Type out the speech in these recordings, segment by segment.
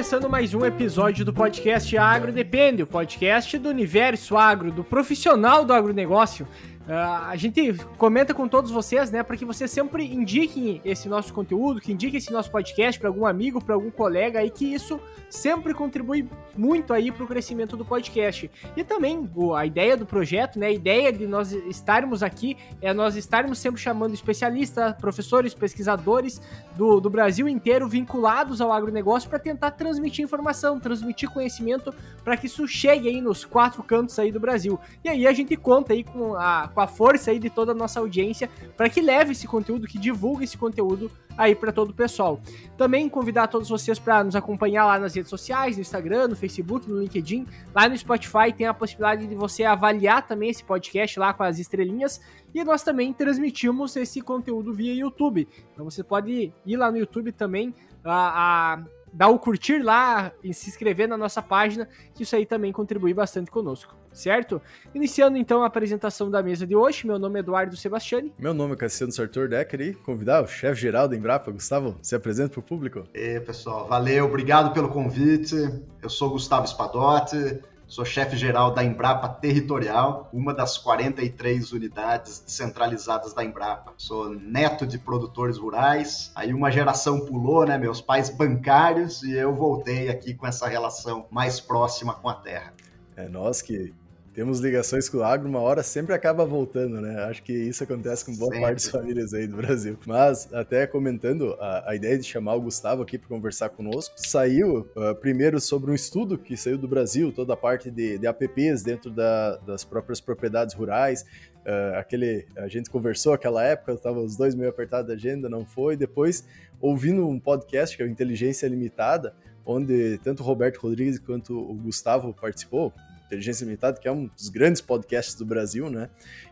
começando mais um episódio do podcast Agro Depende, o podcast do universo agro, do profissional do agronegócio. Uh, a gente comenta com todos vocês, né, para que vocês sempre indiquem esse nosso conteúdo, que indiquem esse nosso podcast para algum amigo, para algum colega e que isso sempre contribui muito aí para o crescimento do podcast. E também a ideia do projeto, né, a ideia de nós estarmos aqui é nós estarmos sempre chamando especialistas, professores, pesquisadores do, do Brasil inteiro vinculados ao agronegócio para tentar transmitir informação, transmitir conhecimento para que isso chegue aí nos quatro cantos aí do Brasil. E aí a gente conta aí com a, com a força aí de toda a nossa audiência para que leve esse conteúdo, que divulgue esse conteúdo aí para todo o pessoal. Também convidar todos vocês para nos acompanhar lá nas redes sociais, no Instagram, no Facebook, no LinkedIn, lá no Spotify tem a possibilidade de você avaliar também esse podcast lá com as estrelinhas e nós também transmitimos esse conteúdo via YouTube. Então você pode ir lá no YouTube também a, a dar o curtir lá e se inscrever na nossa página, que isso aí também contribui bastante conosco, certo? Iniciando então a apresentação da mesa de hoje, meu nome é Eduardo Sebastiani. Meu nome é Cassiano Sartor Decker e convidar o chefe geral da Embrapa, Gustavo, se apresenta para o público. E pessoal, valeu, obrigado pelo convite. Eu sou Gustavo Spadotti, Sou chefe geral da Embrapa Territorial, uma das 43 unidades descentralizadas da Embrapa. Sou neto de produtores rurais. Aí uma geração pulou, né? Meus pais bancários e eu voltei aqui com essa relação mais próxima com a terra. É nós que temos ligações com o agro, uma hora sempre acaba voltando, né? Acho que isso acontece com boa sempre. parte das famílias aí do Brasil. Mas, até comentando, a, a ideia de chamar o Gustavo aqui para conversar conosco, saiu uh, primeiro sobre um estudo que saiu do Brasil, toda a parte de, de apps dentro da, das próprias propriedades rurais, Uh, aquele a gente conversou aquela época, estava os dois meio apertados da agenda, não foi. Depois, ouvindo um podcast que é o Inteligência Limitada, onde tanto o Roberto Rodrigues quanto o Gustavo participou, Inteligência Limitada, que é um dos grandes podcasts do Brasil, né?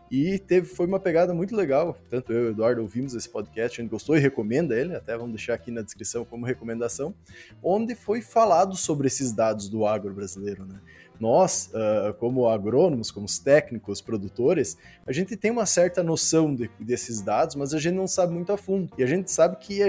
E teve, foi uma pegada muito legal. Tanto eu e o Eduardo ouvimos esse podcast, a gente gostou e recomenda ele, até vamos deixar aqui na descrição como recomendação, onde foi falado sobre esses dados do agro brasileiro, né? Nós, uh, como agrônomos, como técnicos, produtores, a gente tem uma certa noção de, desses dados, mas a gente não sabe muito a fundo. E a gente sabe que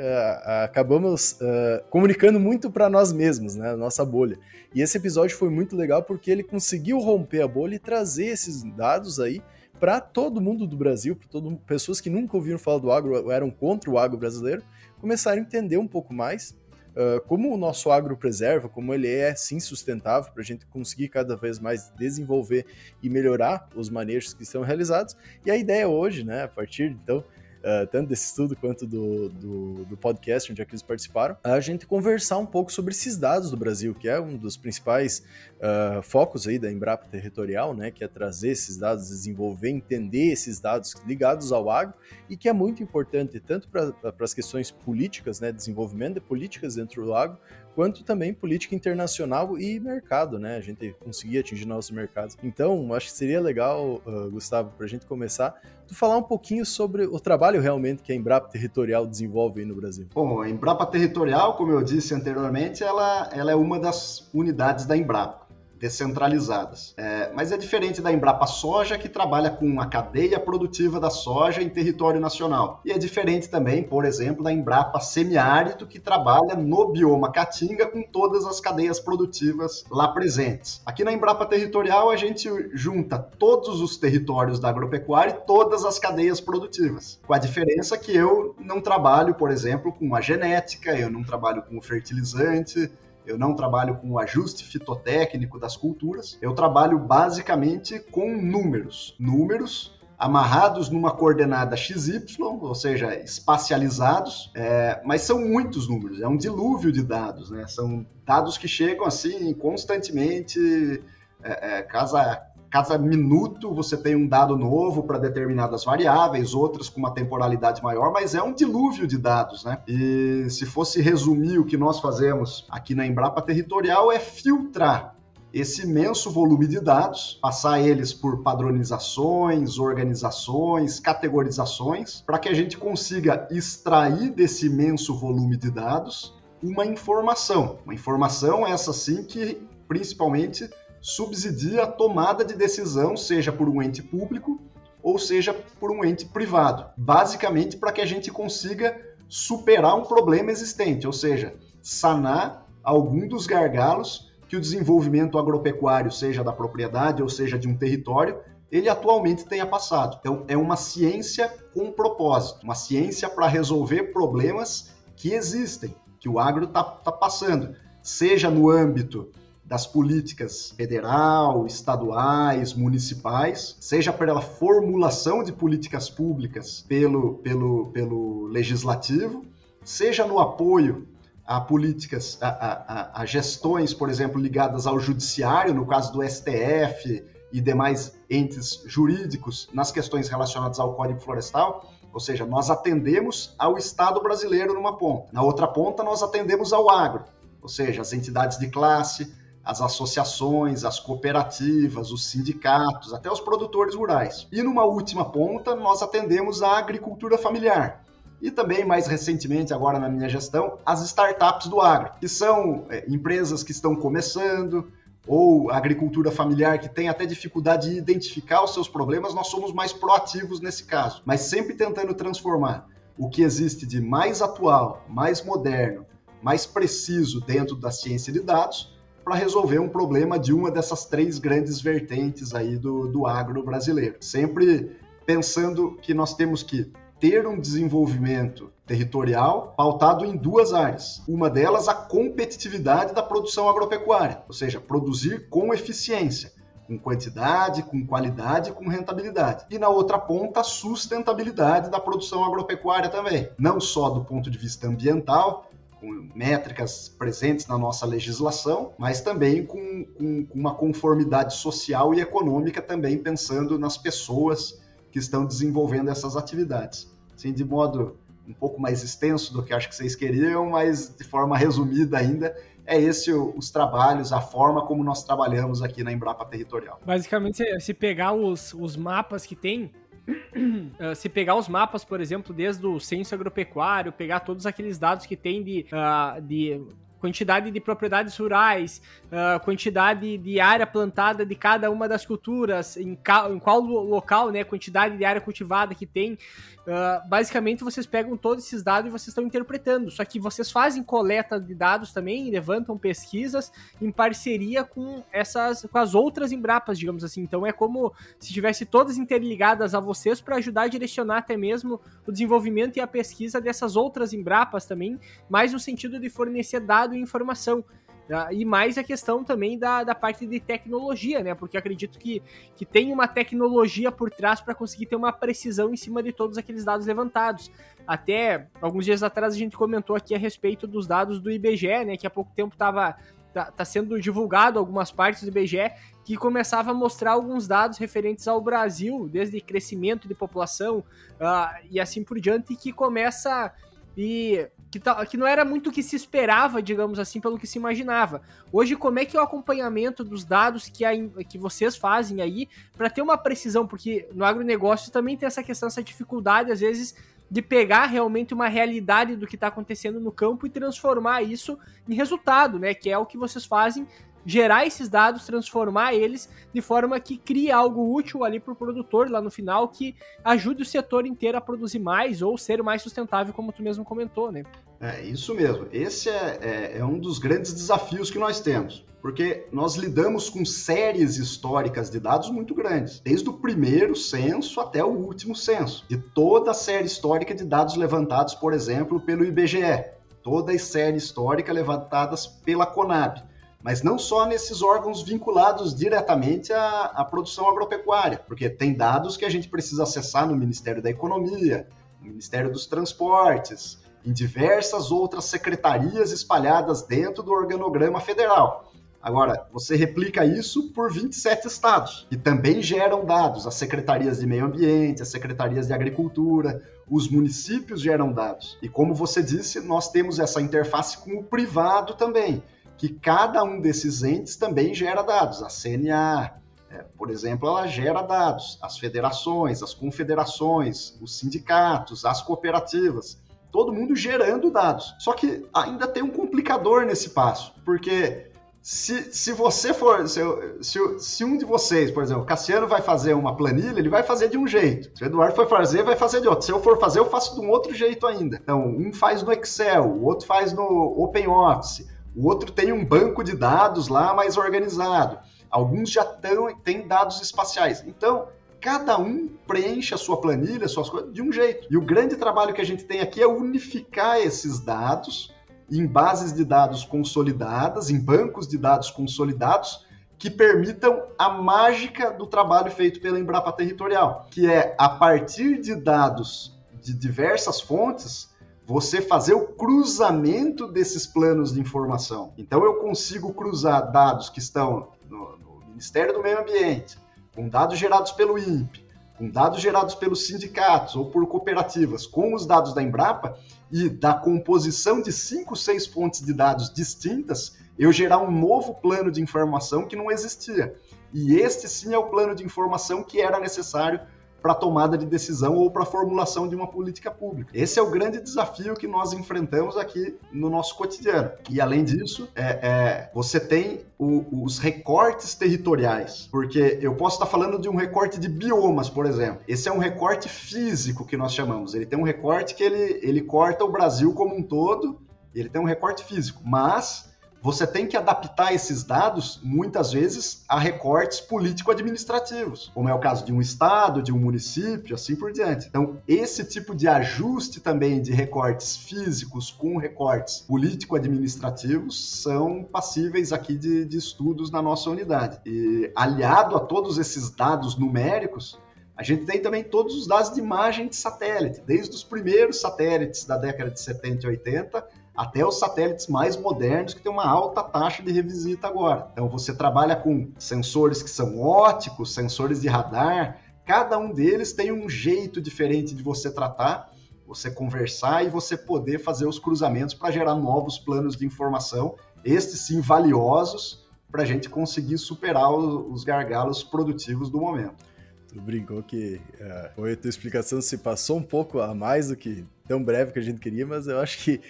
uh, acabamos uh, comunicando muito para nós mesmos, né? Nossa bolha. E esse episódio foi muito legal porque ele conseguiu romper a bolha e trazer esses dados aí para todo mundo do Brasil, para todo pessoas que nunca ouviram falar do agro, eram contra o agro brasileiro, começarem a entender um pouco mais uh, como o nosso agro preserva, como ele é sim sustentável para a gente conseguir cada vez mais desenvolver e melhorar os manejos que são realizados. E a ideia hoje, né, a partir então uh, tanto desse estudo quanto do, do, do, podcast onde eles participaram, a gente conversar um pouco sobre esses dados do Brasil, que é um dos principais uh, focos aí da Embrapa Territorial, né, que é trazer esses dados, desenvolver, entender esses dados ligados ao agro e que é muito importante tanto para as questões políticas, né, desenvolvimento de políticas dentro do agro, quanto também política internacional e mercado, né? A gente conseguir atingir nossos mercados. Então, acho que seria legal, uh, Gustavo, para a gente começar, tu falar um pouquinho sobre o trabalho realmente que a Embrapa Territorial desenvolve aí no Brasil. Bom, a Embrapa Territorial, como eu disse anteriormente, ela, ela é uma das unidades da Embrapa descentralizadas. É, mas é diferente da Embrapa Soja, que trabalha com a cadeia produtiva da soja em território nacional. E é diferente também, por exemplo, da Embrapa Semiárido, que trabalha no bioma Caatinga com todas as cadeias produtivas lá presentes. Aqui na Embrapa Territorial, a gente junta todos os territórios da agropecuária e todas as cadeias produtivas. Com a diferença que eu não trabalho, por exemplo, com a genética, eu não trabalho com o fertilizante, eu não trabalho com o ajuste fitotécnico das culturas, eu trabalho basicamente com números. Números amarrados numa coordenada XY, ou seja, espacializados, é, mas são muitos números, é um dilúvio de dados, né? São dados que chegam assim constantemente, é, é, casa, cada minuto você tem um dado novo para determinadas variáveis, outras com uma temporalidade maior, mas é um dilúvio de dados, né? E se fosse resumir o que nós fazemos aqui na Embrapa Territorial é filtrar esse imenso volume de dados, passar eles por padronizações, organizações, categorizações, para que a gente consiga extrair desse imenso volume de dados uma informação. Uma informação essa sim que principalmente subsidia a tomada de decisão, seja por um ente público ou seja por um ente privado. Basicamente para que a gente consiga superar um problema existente, ou seja, sanar algum dos gargalos que o desenvolvimento agropecuário, seja da propriedade ou seja de um território, ele atualmente tenha passado. Então, é uma ciência com propósito, uma ciência para resolver problemas que existem, que o agro está tá passando, seja no âmbito das políticas federal, estaduais, municipais, seja pela formulação de políticas públicas pelo, pelo, pelo legislativo, seja no apoio a políticas, a, a, a, gestões, por exemplo, ligadas ao judiciário, no caso do STF e demais entes jurídicos nas questões relacionadas ao Código Florestal, ou seja, nós atendemos ao Estado brasileiro numa ponta. Na outra ponta, nós atendemos ao agro, ou seja, as entidades de classe, as associações, as cooperativas, os sindicatos, até os produtores rurais. E numa última ponta, nós atendemos a agricultura familiar, e também, mais recentemente, agora na minha gestão, as startups do agro, que são é, empresas que estão começando, ou agricultura familiar que tem até dificuldade de identificar os seus problemas, nós somos mais proativos nesse caso, mas sempre tentando transformar o que existe de mais atual, mais moderno, mais preciso dentro da ciência de dados para resolver um problema de uma dessas três grandes vertentes aí do, do agro brasileiro. Sempre pensando que nós temos que ter um desenvolvimento territorial pautado em duas áreas. Uma delas, a competitividade da produção agropecuária, ou seja, produzir com eficiência, com quantidade, com qualidade, com rentabilidade. E na outra ponta, a sustentabilidade da produção agropecuária também, não só do ponto de vista ambiental, com métricas presentes na nossa legislação, mas também com, com, com uma conformidade social e econômica também pensando nas pessoas que estão desenvolvendo essas atividades. Assim, de modo um pouco mais extenso do que acho que vocês queriam, mas de forma resumida ainda, é esse os trabalhos, a forma como nós trabalhamos aqui na Embrapa Territorial. Basicamente, se pegar os, os mapas que tem, se pegar os mapas, por exemplo, desde o censo agropecuário, pegar todos aqueles dados que tem de, uh, de quantidade de propriedades rurais, uh, quantidade de área plantada de cada uma das culturas, em, em, qual local, né, quantidade de área cultivada que tem. Uh, basicamente, vocês pegam todos esses dados e vocês estão interpretando. Só que vocês fazem coleta de dados também, levantam pesquisas em parceria com essas, com as outras Embrapas, digamos assim. Então é como se tivesse todas interligadas a vocês para ajudar a direcionar até mesmo o desenvolvimento e a pesquisa dessas outras Embrapas também, mais no sentido de fornecer dados e informação. Uh, e mais a questão também da, da parte de tecnologia, né? Porque acredito que, que tem uma tecnologia por trás para conseguir ter uma precisão em cima de todos aqueles dados levantados. Até alguns dias atrás a gente comentou aqui a respeito dos dados do IBGE, né? Que há pouco tempo estava tá, tá, sendo divulgado algumas partes do IBGE que começava a mostrar alguns dados referentes ao Brasil, desde crescimento de população uh, e assim por diante, que começa e que, tá, que não era muito o que se esperava, digamos assim, pelo que se imaginava. Hoje, como é que é o acompanhamento dos dados que, a, que vocês fazem aí para ter uma precisão? Porque no agronegócio também tem essa questão, essa dificuldade, às vezes, de pegar realmente uma realidade do que está acontecendo no campo e transformar isso em resultado, né? Que é o que vocês fazem gerar esses dados, transformar eles de forma que crie algo útil ali para o produtor lá no final, que ajude o setor inteiro a produzir mais ou ser mais sustentável, como tu mesmo comentou, né? É isso mesmo. Esse é, é, é um dos grandes desafios que nós temos, porque nós lidamos com séries históricas de dados muito grandes, desde o primeiro censo até o último censo, de toda a série histórica de dados levantados, por exemplo, pelo IBGE, toda a série histórica levantadas pela Conab mas não só nesses órgãos vinculados diretamente à, à, produção agropecuária, porque tem dados que a gente precisa acessar no Ministério da Economia, no Ministério dos Transportes, em diversas outras secretarias espalhadas dentro do organograma federal. Agora, você replica isso por 27 estados, que também geram dados, as secretarias de meio ambiente, as secretarias de agricultura, os municípios geram dados. E como você disse, nós temos essa interface com o privado também que cada um desses entes também gera dados. A CNA, é, por exemplo, ela gera dados, as federações, as confederações, os sindicatos, as cooperativas, todo mundo gerando dados. Só que ainda tem um complicador nesse passo, porque se, se você for, se, se, se, um de vocês, por exemplo, Cassiano vai fazer uma planilha, ele vai fazer de um jeito. Se o Eduardo for fazer, vai fazer de outro. Se eu for fazer, eu faço de um outro jeito ainda. Então, um faz no Excel, o outro faz no OpenOffice, o outro tem um banco de dados lá mais organizado, alguns já tão, têm dados espaciais. Então, cada um preenche a sua planilha, suas coisas, de um jeito. E o grande trabalho que a gente tem aqui é unificar esses dados em bases de dados consolidadas, em bancos de dados consolidados, que permitam a mágica do trabalho feito pela Embrapa Territorial, que é a partir de dados de diversas fontes, você fazer o cruzamento desses planos de informação. Então eu consigo cruzar dados que estão no, no Ministério do Meio Ambiente, com dados gerados pelo INPE, com dados gerados pelos sindicatos ou por cooperativas, com os dados da Embrapa e da composição de cinco, seis fontes de dados distintas, eu gerar um novo plano de informação que não existia. E este sim é o plano de informação que era necessário para tomada de decisão ou para formulação de uma política pública. Esse é o grande desafio que nós enfrentamos aqui no nosso cotidiano. E além disso, é, é, você tem o, os recortes territoriais, porque eu posso estar falando de um recorte de biomas, por exemplo. Esse é um recorte físico que nós chamamos. Ele tem um recorte que ele, ele corta o Brasil como um todo. Ele tem um recorte físico, mas você tem que adaptar esses dados, muitas vezes, a recortes político-administrativos, como é o caso de um estado, de um município, assim por diante. Então, esse tipo de ajuste também de recortes físicos com recortes político-administrativos são passíveis aqui de, de estudos na nossa unidade. E aliado a todos esses dados numéricos, a gente tem também todos os dados de imagem de satélite, desde os primeiros satélites da década de 70 e 80 até os satélites mais modernos que têm uma alta taxa de revisita agora. Então você trabalha com sensores que são óticos, sensores de radar, cada um deles tem um jeito diferente de você tratar, você conversar e você poder fazer os cruzamentos para gerar novos planos de informação, estes sim valiosos, para a gente conseguir superar os gargalos produtivos do momento. Tu brincou que uh, foi a tua explicação se passou um pouco a mais do que tão breve que a gente queria, mas eu acho que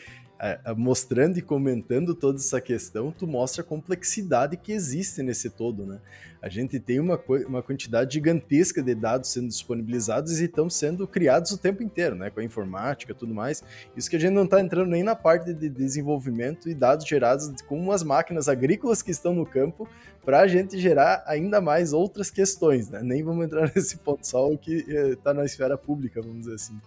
mostrando e comentando toda essa questão, tu mostra a complexidade que existe nesse todo, né? A gente tem uma, uma quantidade gigantesca de dados sendo disponibilizados e estão sendo criados o tempo inteiro, né? Com a informática e tudo mais. Isso que a gente não está entrando nem na parte de desenvolvimento e dados gerados com as máquinas agrícolas que estão no campo para a gente gerar ainda mais outras questões, né? Nem vamos entrar nesse ponto só o que está eh, na esfera pública, vamos dizer assim.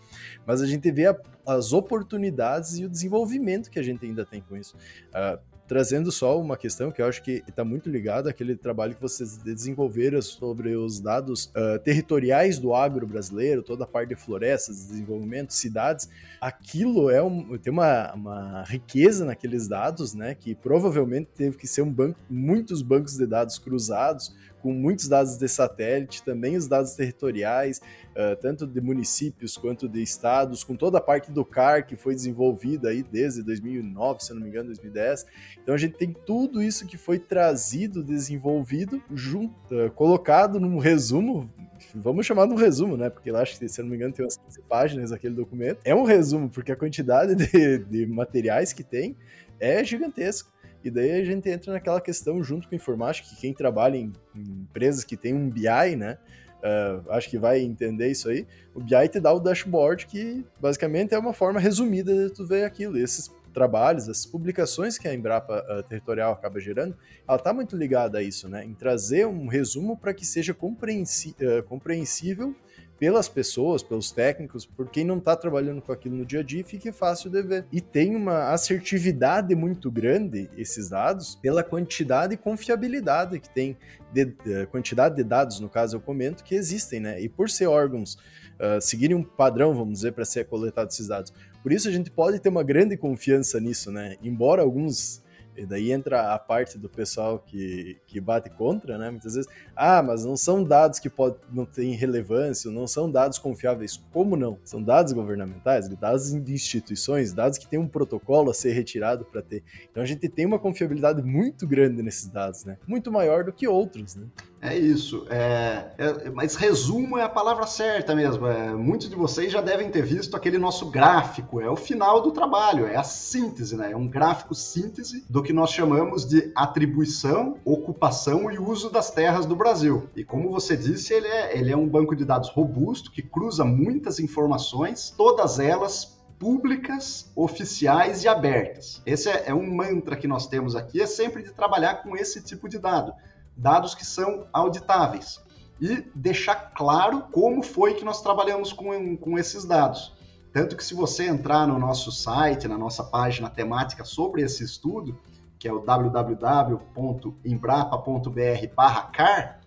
Mas a gente vê a, as oportunidades e o desenvolvimento que a gente ainda tem com isso. Uh, trazendo só uma questão que eu acho que está muito ligada àquele trabalho que vocês desenvolveram sobre os dados uh, territoriais do agro brasileiro, toda a parte de florestas, desenvolvimento, cidades. Aquilo é um, tem uma, uma riqueza naqueles dados, né? Que provavelmente teve que ser um banco, muitos bancos de dados cruzados, com muitos dados de satélite, também os dados territoriais, uh, tanto de municípios quanto de estados, com toda a parte do CAR que foi desenvolvida aí desde 2009, se não me engano, 2010. Então a gente tem tudo isso que foi trazido, desenvolvido, junto, uh, colocado num resumo, vamos chamar de um resumo, né? Porque eu acho que, se eu não me engano, tem umas 15 páginas aquele documento. É um resumo, porque a quantidade de, de materiais que tem é gigantesca. E daí a gente entra naquela questão junto com informática, que quem trabalha em, em empresas que tem um BI, né? Uh, acho que vai entender isso aí. O BI te dá o dashboard, que basicamente é uma forma resumida de tu ver aquilo. E esses trabalhos, essas publicações que a Embrapa uh, Territorial acaba gerando, ela está muito ligada a isso, né? Em trazer um resumo para que seja compreensi uh, compreensível pelas pessoas, pelos técnicos, por quem não está trabalhando com aquilo no dia a dia, fique fácil de ver. E tem uma assertividade muito grande, esses dados, pela quantidade e confiabilidade que tem, de, de quantidade de dados, no caso eu comento, que existem, né? E por ser órgãos uh, seguirem um padrão, vamos dizer, para ser coletado esses dados. Por isso a gente pode ter uma grande confiança nisso, né? Embora alguns e daí entra a parte do pessoal que, que bate contra, né? Muitas vezes, ah, mas não são dados que pode, não têm relevância, não são dados confiáveis. Como não? São dados governamentais, dados de instituições, dados que têm um protocolo a ser retirado para ter. Então a gente tem uma confiabilidade muito grande nesses dados, né? Muito maior do que outros, né? É isso. É, é, mas resumo é a palavra certa mesmo. É, muitos de vocês já devem ter visto aquele nosso gráfico. É o final do trabalho, é a síntese, né? É um gráfico síntese do que nós chamamos de atribuição, ocupação e uso das terras do Brasil. E como você disse, ele é, ele é um banco de dados robusto que cruza muitas informações, todas elas públicas, oficiais e abertas. Esse é, é, um mantra que nós temos aqui, é sempre de trabalhar com esse tipo de dado, dados que são auditáveis. E deixar claro como foi que nós trabalhamos com, com esses dados. Tanto que se você entrar no nosso site, na nossa página temática sobre esse estudo, que é o www.embrapa.br/car, CAR,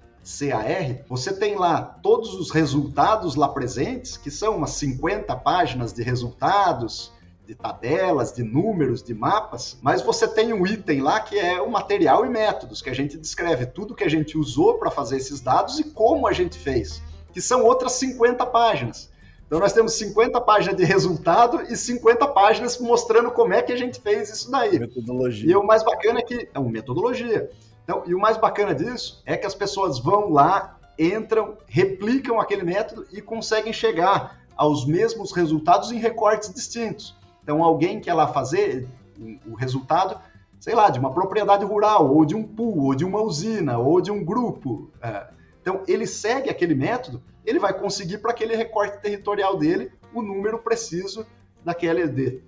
você tem lá todos os resultados lá presentes, que são umas 50 páginas de resultados, de tabelas, de números, de mapas, mas você tem um item lá que é o material e métodos, que a gente descreve tudo que a gente usou para fazer esses dados e como a gente fez, que são outras 50 páginas. Então nós temos 50 páginas de resultado e 50 páginas mostrando como é que a gente fez isso daí. Metodologia. E o mais bacana é que é uma metodologia. Então, e o mais bacana disso é que as pessoas vão lá, entram, replicam aquele método e conseguem chegar aos mesmos resultados em recortes distintos. Então, alguém quer lá fazer o resultado, sei lá, de uma propriedade rural, ou de um pool, ou de uma usina, ou de um grupo. É. Então, ele segue aquele método, ele vai conseguir para aquele recorte territorial dele o número preciso daquele de,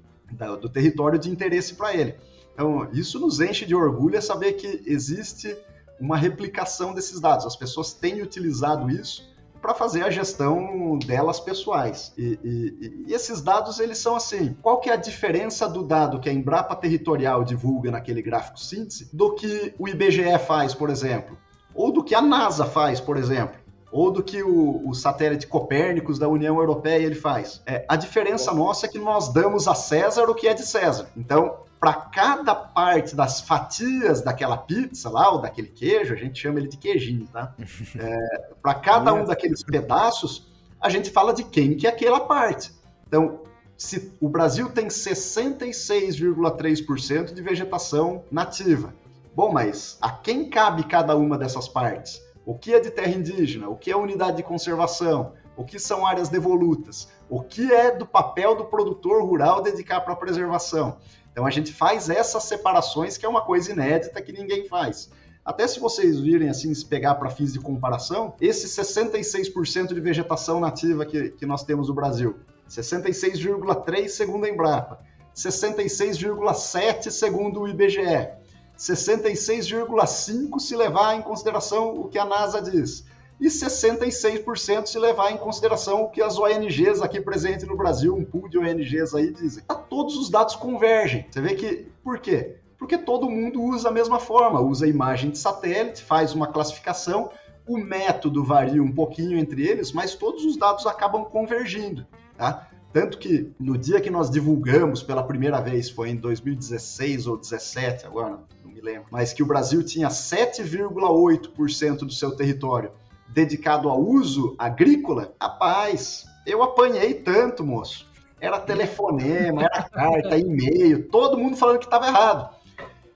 do território de interesse para ele. Então, isso nos enche de orgulho é saber que existe uma replicação desses dados. As pessoas têm utilizado isso para fazer a gestão delas pessoais. E, e, e, esses dados, eles são assim, qual que é a diferença do dado que a Embrapa Territorial divulga naquele gráfico síntese do que o IBGE faz, por exemplo? Ou do que a NASA faz, por exemplo? Ou do que o, o satélite Copérnicos da União Europeia ele faz? É, a diferença nossa é que nós damos a César o que é de César. Então, para cada parte das fatias daquela pizza lá, ou daquele queijo, a gente chama ele de queijinho, tá? É, para cada um daqueles pedaços, a gente fala de quem que é aquela parte. Então, se o Brasil tem 66,3% de vegetação nativa. Bom, mas a quem cabe cada uma dessas partes? O que é de terra indígena? O que é unidade de conservação? O que são áreas devolutas? O que é do papel do produtor rural dedicar para a preservação? Então a gente faz essas separações, que é uma coisa inédita que ninguém faz. Até se vocês virem assim, se pegar para fins de comparação, esse 66% de vegetação nativa que, que nós temos no Brasil, 66,3% segundo a Embrapa, 66,7% segundo o IBGE, 66,5% se levar em consideração o que a NASA diz, e 66% se levar em consideração o que as ONGs aqui presentes no Brasil, um pool de ONGs aí dizem. Tá, todos os dados convergem. Você vê que, por quê? Porque todo mundo usa a mesma forma, usa a imagem de satélite, faz uma classificação, o método varia um pouquinho entre eles, mas todos os dados acabam convergindo, tá? Tanto que no dia que nós divulgamos pela primeira vez, foi em 2016 ou 2017, agora não me lembro, mas que o Brasil tinha 7,8% do seu território dedicado ao uso agrícola, rapaz, eu apanhei tanto, moço. Era telefonema, era carta, e-mail, todo mundo falando que estava errado.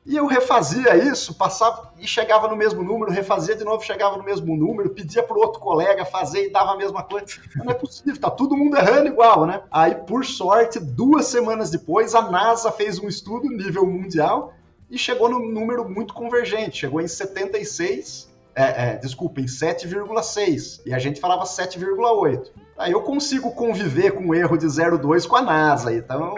E eu refazia isso, passava e chegava no mesmo número, refazia de novo, chegava no mesmo número, pedia para outro colega fazer e dava a mesma coisa. Não é possível, tá todo mundo errando igual, né? Aí, por sorte, duas semanas depois, a NASA fez um estudo nível mundial e chegou no número muito convergente, chegou em 76 é, é, desculpa, em 7,6 e a gente falava 7,8. Aí eu consigo conviver com o erro de 0,2 com a NASA. Então,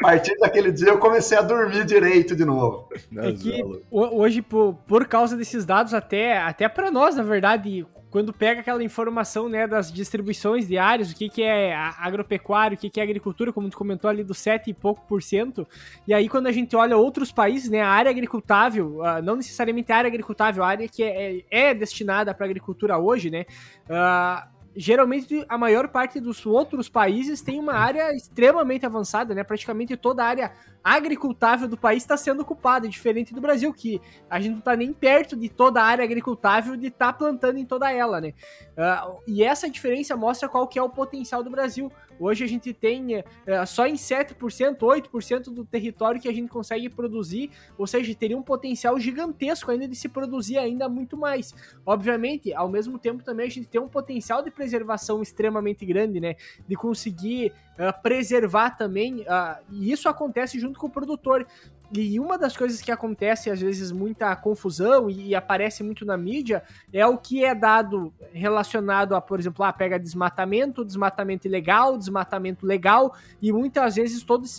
a partir daquele dia eu comecei a dormir direito de novo. É que hoje, por, por causa desses dados, até, até para nós, na verdade, quando pega aquela informação né, das distribuições diárias, o que, que é agropecuário, o que, que é agricultura, como tu comentou ali, do 7 e pouco por cento, e aí quando a gente olha outros países, né, a área agricultável, uh, não necessariamente a área agricultável, a área que é, é destinada para agricultura hoje, né, uh, geralmente a maior parte dos outros países tem uma área extremamente avançada, né? Praticamente toda a área agricultável do país está sendo ocupada, diferente do Brasil, que a gente não está nem perto de toda a área agricultável de estar tá plantando em toda ela, né? Uh, e essa diferença mostra qual que é o potencial do Brasil. Hoje a gente tem uh, só em 7%, 8% do território que a gente consegue produzir, ou seja, teria um potencial gigantesco ainda de se produzir ainda muito mais. Obviamente, ao mesmo tempo também a gente tem um potencial de preservação extremamente grande, né? De conseguir uh, preservar também, uh, e isso acontece junto com o produtor. E uma das coisas que acontece, às vezes, muita confusão e, aparece muito na mídia é o que é dado relacionado a, por exemplo, ah, pega desmatamento, desmatamento ilegal, desmatamento legal, e muitas vezes todos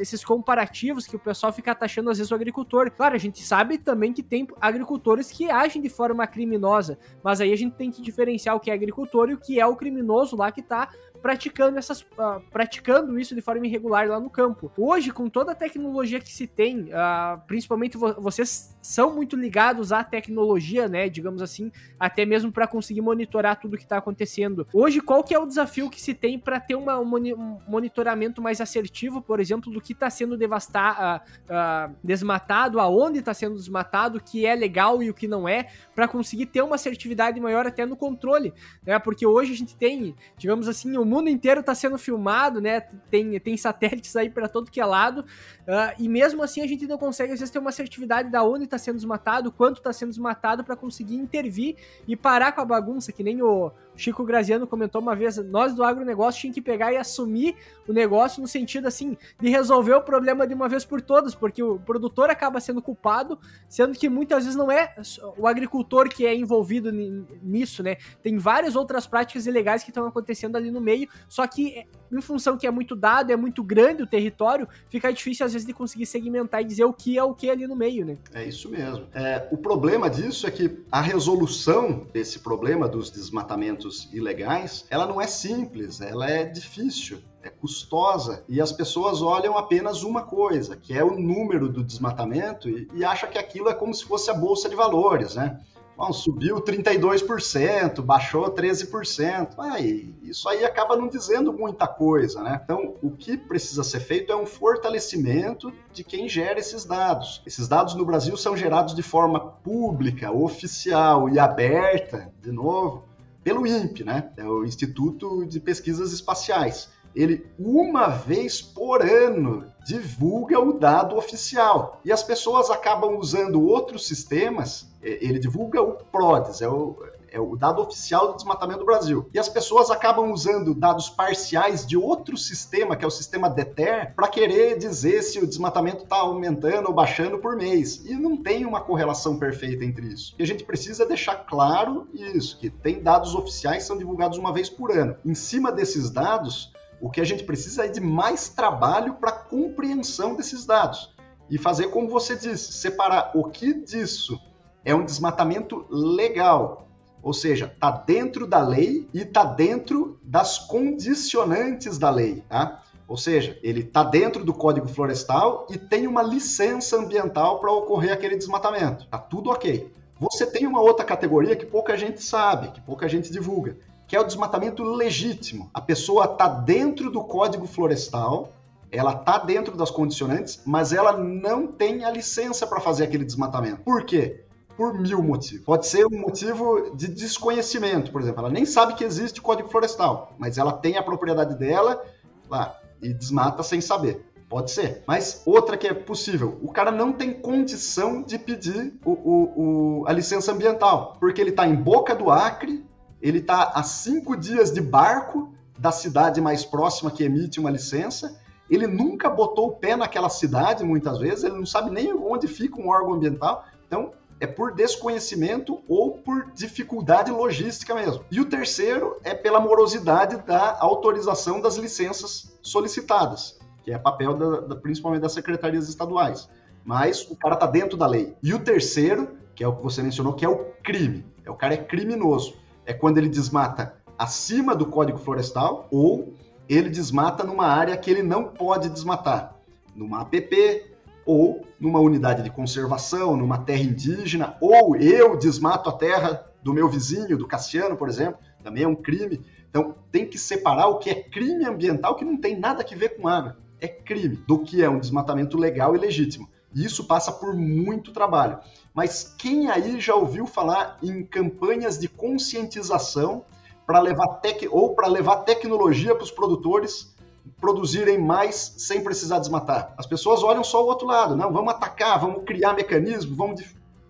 esses comparativos que o pessoal fica taxando, às vezes, o agricultor. Claro, a gente sabe também que tem agricultores que agem de forma criminosa, mas aí a gente tem que diferenciar o que é agricultor e o que é o criminoso lá que tá praticando essas uh, praticando isso de forma irregular lá no campo. Hoje, com toda a tecnologia que se tem, uh, principalmente vo vocês são muito ligados à tecnologia, né, digamos assim, até mesmo para conseguir monitorar tudo que está acontecendo. Hoje, qual que é o desafio que se tem para ter uma, um monitoramento mais assertivo, por exemplo, do que está sendo devastado, uh, desmatado, aonde está sendo desmatado, o que é legal e o que não é, para conseguir ter uma assertividade maior até no controle, né? Porque hoje a gente tem, digamos assim, o mundo inteiro está sendo filmado, né? Tem, tem satélites aí para todo que é lado, uh, e mesmo assim a gente não consegue, às vezes, ter uma assertividade da onde está sendo desmatado, quanto está sendo desmatado, para conseguir intervir e parar com a bagunça, que nem o, Chico Graziano comentou uma vez, nós do agronegócio tinha que pegar e assumir o negócio no sentido assim de resolver o problema de uma vez por todas, porque o produtor acaba sendo culpado, sendo que muitas vezes não é o agricultor que é envolvido nisso, né? Tem várias outras práticas ilegais que estão acontecendo ali no meio, só que em função que é muito dado, é muito grande o território, fica difícil às vezes de conseguir segmentar e dizer o que é o que ali no meio, né? É isso mesmo. É, o problema disso é que a resolução desse problema dos desmatamentos ilegais, ela não é simples, ela é difícil é custosa e as pessoas olham apenas uma coisa, que é o número do desmatamento e, e acham que aquilo é como se fosse a bolsa de valores, né? Bom, subiu 32%, baixou 13%. Aí, isso aí acaba não dizendo muita coisa, né? Então, o que precisa ser feito é um fortalecimento de quem gera esses dados. Esses dados no Brasil são gerados de forma pública, oficial e aberta, de novo, pelo INPE, né? É o Instituto de Pesquisas Espaciais ele uma vez por ano divulga o dado oficial. E as pessoas acabam usando outros sistemas, ele divulga o PRODES, é o, é o dado oficial do desmatamento do Brasil. E as pessoas acabam usando dados parciais de outro sistema, que é o sistema DETER, para querer dizer se o desmatamento está aumentando ou baixando por mês. E não tem uma correlação perfeita entre isso. E a gente precisa deixar claro isso, que tem dados oficiais que são divulgados uma vez por ano. Em cima desses dados, o que a gente precisa é de mais trabalho para compreensão desses dados e fazer como você disse, separar o que disso é um desmatamento legal, ou seja, está dentro da lei e está dentro das condicionantes da lei, tá? Ou seja, ele está dentro do Código Florestal e tem uma licença ambiental para ocorrer aquele desmatamento. Tá tudo ok. Você tem uma outra categoria que pouca gente sabe, que pouca gente divulga, que é o desmatamento legítimo. A pessoa está dentro do Código Florestal, ela está dentro das condicionantes, mas ela não tem a licença para fazer aquele desmatamento. Por quê? Por mil motivos. Pode ser um motivo de desconhecimento, por exemplo. Ela nem sabe que existe Código Florestal, mas ela tem a propriedade dela lá e desmata sem saber. Pode ser. Mas outra que é possível, o cara não tem condição de pedir o, o, o a licença ambiental, porque ele está em boca do Acre, ele está a cinco dias de barco da cidade mais próxima que emite uma licença. Ele nunca botou o pé naquela cidade, muitas vezes, ele não sabe nem onde fica um órgão ambiental. Então, é por desconhecimento ou por dificuldade logística mesmo. E o terceiro é pela morosidade da autorização das licenças solicitadas, que é papel da, da, principalmente das secretarias estaduais. Mas o cara está dentro da lei. E o terceiro, que é o que você mencionou, que é o crime. É o cara é criminoso é quando ele desmata acima do Código Florestal ou ele desmata numa área que ele não pode desmatar, numa APP ou numa unidade de conservação, numa terra indígena, ou eu desmato a terra do meu vizinho, do Cassiano, por exemplo, também é um crime. Então, tem que separar o que é crime ambiental, que não tem nada a ver com água, é crime, do que é um desmatamento legal e legítimo. E isso passa por muito trabalho. Mas quem aí já ouviu falar em campanhas de conscientização para levar tec... ou para levar tecnologia para os produtores produzirem mais sem precisar desmatar? As pessoas olham só o outro lado, não, vamos atacar, vamos criar mecanismos, vamos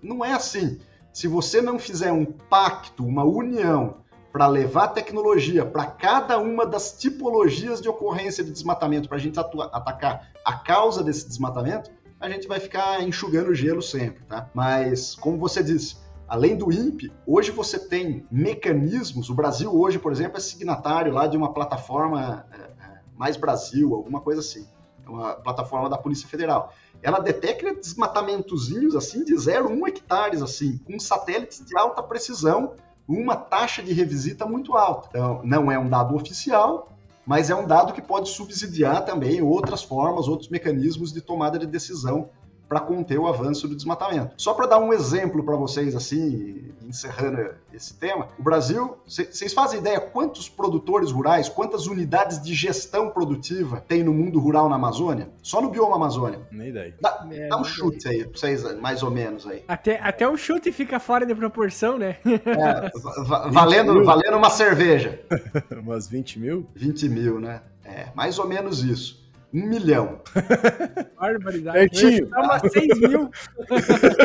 não é assim. Se você não fizer um pacto, uma união para levar tecnologia para cada uma das tipologias de ocorrência de desmatamento, para a gente atacar a causa desse desmatamento, a gente vai ficar enxugando gelo sempre, tá? Mas, como você disse, além do INPE, hoje você tem mecanismos. O Brasil hoje, por exemplo, é signatário lá de uma plataforma é Mais Brasil, alguma coisa assim, uma plataforma da Polícia Federal. Ela detecta desmatamentozinhos assim de 0,1 hectares assim, com satélites de alta precisão, uma taxa de revisita muito alta. Então, não é um dado oficial, mas é um dado que pode subsidiar também outras formas, outros mecanismos de tomada de decisão para conter o avanço do desmatamento. Só para dar um exemplo para vocês, assim, encerrando esse tema, o Brasil, vocês fazem ideia quantos produtores rurais, quantas unidades de gestão produtiva tem no mundo rural na Amazônia? Só no bioma Amazônia. Nem ideia. Dá, é, dá um chute aí, pra vocês, mais ou menos aí. Até, até o chute fica fora de proporção, né? É, valendo, valendo uma cerveja. Umas 20 mil? 20 mil, né? É, mais ou menos isso. Um milhão. Barbaridade. Pertinho. Tava 6 mil.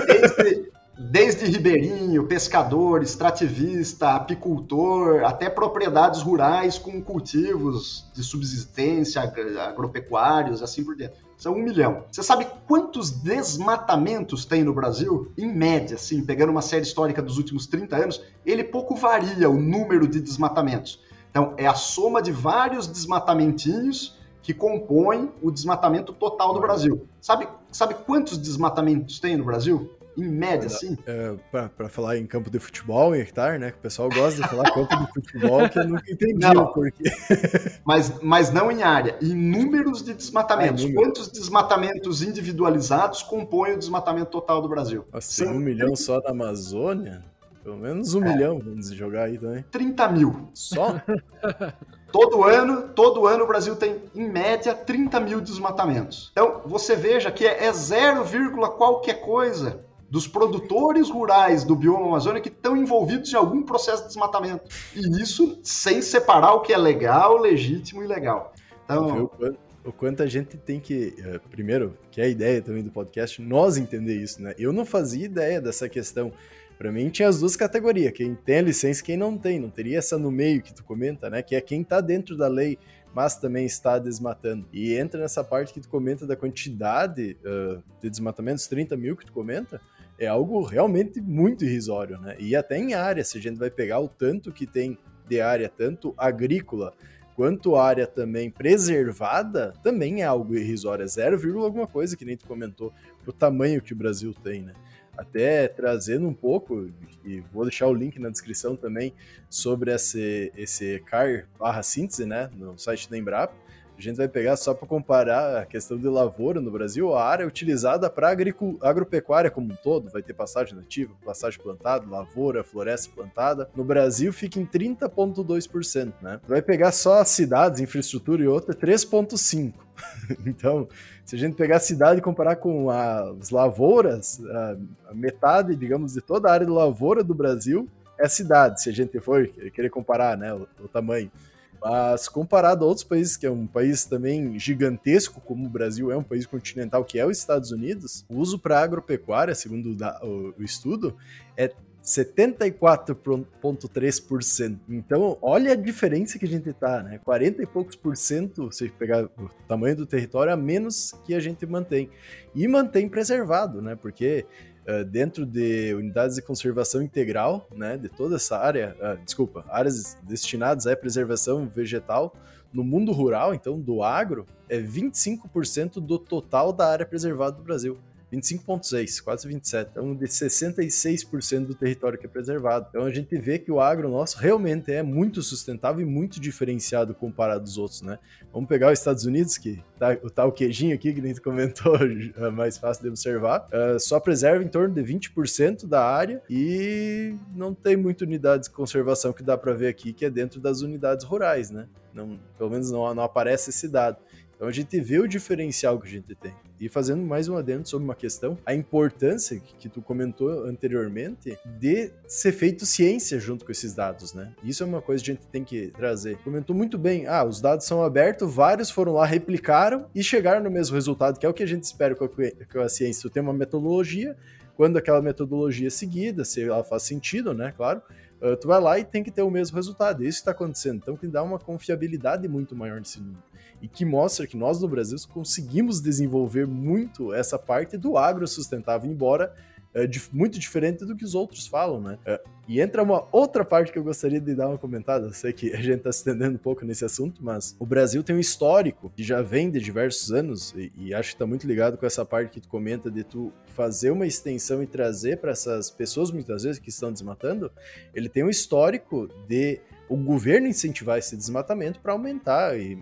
Desde, desde ribeirinho, pescador, extrativista, apicultor, até propriedades rurais com cultivos de subsistência, agropecuários, assim por dentro. São um milhão. Você sabe quantos desmatamentos tem no Brasil? Em média, assim, pegando uma série histórica dos últimos 30 anos, ele pouco varia o número de desmatamentos. Então, é a soma de vários desmatamentinhos que compõem o desmatamento total do Brasil. Sabe, sabe quantos desmatamentos tem no Brasil? Em média, sim. É, para falar em campo de futebol, em hectare, né? Que o pessoal gosta de falar campo de futebol, que eu nunca entendi não, o porquê. Mas, mas não em área, em números de desmatamentos. É, Quantos desmatamentos individualizados compõem o desmatamento total do Brasil? Nossa, tem um milhão só na Amazônia? Pelo menos um é. milhão, vamos jogar aí também. 30 mil. Só? Todo ano, todo ano o Brasil tem, em média, 30 mil desmatamentos. Então, você veja que é 0, qualquer coisa dos produtores rurais do bioma amazônico que estão envolvidos em algum processo de desmatamento. E isso sem separar o que é legal, legítimo e legal. Então, o quanto, o quanto a gente tem que, eh, primeiro, que é a ideia também do podcast, nós entender isso, né? Eu não fazia ideia dessa questão para mim tinha as duas categorias, quem tem a licença e quem não tem. Não teria essa no meio que tu comenta, né? Que é quem tá dentro da lei, mas também está desmatando. E entra nessa parte que tu comenta da quantidade uh, de desmatamentos, 30 mil que tu comenta, é algo realmente muito irrisório, né? E até em área, se a gente vai pegar o tanto que tem de área, tanto agrícola quanto área também preservada, também é algo irrisório. É 0, alguma coisa que nem tu comentou, o tamanho que o Brasil tem, né? Até trazendo um pouco, e vou deixar o link na descrição também, sobre esse, esse CAR barra síntese, né, no site da Embrapa. A gente vai pegar só para comparar a questão de lavoura no Brasil, a área utilizada para agropecuária como um todo, vai ter passagem nativa, passagem plantada, lavoura, floresta plantada. No Brasil fica em 30,2%, né? Vai pegar só as cidades, infraestrutura e outra, 3,5%. então, se a gente pegar a cidade e comparar com as lavouras, a metade, digamos, de toda a área de lavoura do Brasil é cidade, se a gente for querer comparar né, o, o tamanho. Mas comparado a outros países, que é um país também gigantesco, como o Brasil é um país continental, que é os Estados Unidos, o uso para agropecuária, segundo o, o estudo, é 74,3%. Então, olha a diferença que a gente tá, né? 40 e poucos por cento, se pegar o tamanho do território, a menos que a gente mantém. E mantém preservado, né? Porque uh, dentro de unidades de conservação integral, né, de toda essa área, uh, desculpa, áreas destinadas à preservação vegetal, no mundo rural, então do agro, é 25% do total da área preservada do Brasil. 25,6, quase 27. Então, de 66% do território que é preservado. Então, a gente vê que o agro nosso realmente é muito sustentável e muito diferenciado comparado aos outros, né? Vamos pegar os Estados Unidos, que tá, tá o queijinho aqui, que nem tu comentou, é mais fácil de observar. Uh, só preserva em torno de 20% da área e não tem muita unidade de conservação que dá para ver aqui, que é dentro das unidades rurais, né? Não, pelo menos não, não aparece esse dado. Então a gente vê o diferencial que a gente tem. E fazendo mais um adendo sobre uma questão, a importância que tu comentou anteriormente de ser feito ciência junto com esses dados, né? Isso é uma coisa que a gente tem que trazer. Comentou muito bem, ah, os dados são abertos, vários foram lá, replicaram e chegaram no mesmo resultado, que é o que a gente espera com a, ciência. Tu tem uma metodologia, quando aquela metodologia é seguida, se ela faz sentido, né, claro, Uh, tu vai lá e tem que ter o mesmo resultado. Isso está acontecendo. Então, que dá uma confiabilidade muito maior nesse número. E que mostra que nós no Brasil conseguimos desenvolver muito essa parte do agro sustentável, embora é, muito diferente do que os outros falam, né? É, e entra uma outra parte que eu gostaria de dar uma comentada. Eu sei que a gente está se estendendo um pouco nesse assunto, mas o Brasil tem um histórico que já vem de diversos anos, e, e acho que está muito ligado com essa parte que tu comenta de tu fazer uma extensão e trazer para essas pessoas, muitas vezes, que estão desmatando. Ele tem um histórico de o governo incentivar esse desmatamento para aumentar e,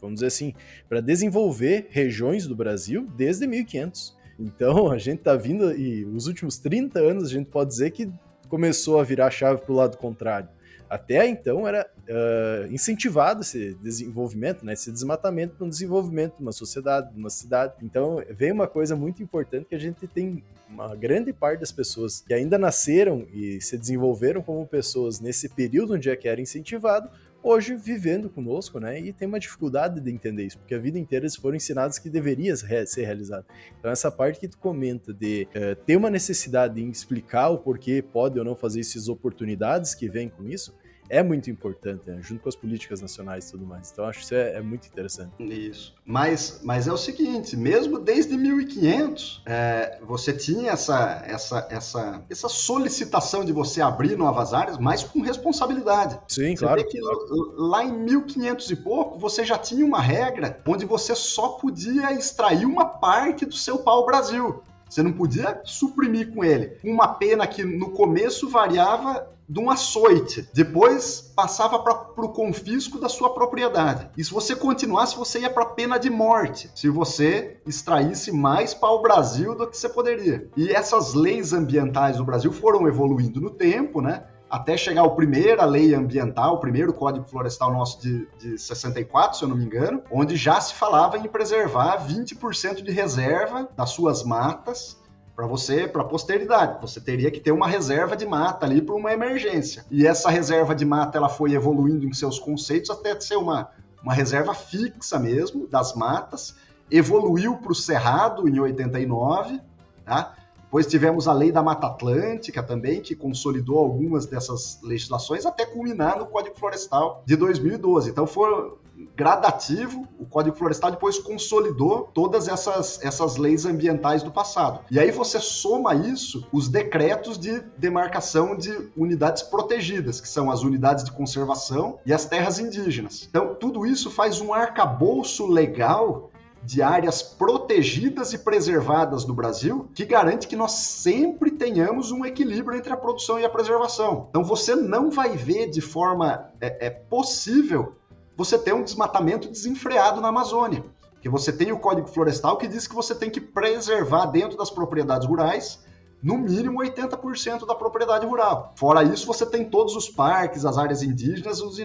vamos dizer assim, para desenvolver regiões do Brasil desde 1500. Então, a gente tá vindo e os últimos 30 anos a gente pode dizer que começou a virar a chave para o lado contrário. Até então era uh, incentivado esse desenvolvimento, né, esse desmatamento no desenvolvimento de uma sociedade, de uma cidade. Então vem uma coisa muito importante que a gente tem uma grande parte das pessoas que ainda nasceram e se desenvolveram como pessoas nesse período onde é que era incentivado, hoje vivendo conosco, né? E tem uma dificuldade de entender isso, porque a vida inteira eles foram ensinados que deveria ser realizado. Então, essa parte que tu comenta de uh, ter uma necessidade em explicar o porquê pode ou não fazer essas oportunidades que vêm com isso, é muito importante, né? junto com as políticas nacionais e tudo mais. Então, acho que isso é, é, muito interessante. Isso. Mas, mas é o seguinte, mesmo desde 1500, é, você tinha essa, essa, essa, essa solicitação de você abrir novas áreas, mas com responsabilidade. Sim, você claro. que claro. Lá em 1500 e pouco, você já tinha uma regra onde você só podia extrair uma parte do seu pau-brasil. Você não podia suprimir com ele. Uma pena que no começo variava de um açoite. Depois passava para o confisco da sua propriedade. E se você continuasse, você ia para pena de morte. Se você extraísse mais para o Brasil do que você poderia. E essas leis ambientais do Brasil foram evoluindo no tempo, né? Até chegar a primeira lei ambiental, o primeiro Código Florestal nosso de, de 64, se eu não me engano, onde já se falava em preservar 20% de reserva das suas matas para você, para a posteridade. Você teria que ter uma reserva de mata ali para uma emergência. E essa reserva de mata ela foi evoluindo em seus conceitos até ser uma, uma reserva fixa mesmo das matas. Evoluiu para o cerrado em 89, tá? Depois tivemos a lei da Mata Atlântica também, que consolidou algumas dessas legislações até culminar no Código Florestal de 2012. Então foi gradativo, o Código Florestal depois consolidou todas essas, essas leis ambientais do passado. E aí você soma isso os decretos de demarcação de unidades protegidas, que são as unidades de conservação e as terras indígenas. Então, tudo isso faz um arcabouço legal de áreas protegidas e preservadas no Brasil, que garante que nós sempre tenhamos um equilíbrio entre a produção e a preservação. Então você não vai ver de forma é, é possível você ter um desmatamento desenfreado na Amazônia. Que você tem o Código Florestal que diz que você tem que preservar dentro das propriedades rurais no mínimo 80% da propriedade rural. Fora isso, você tem todos os parques, as áreas indígenas, as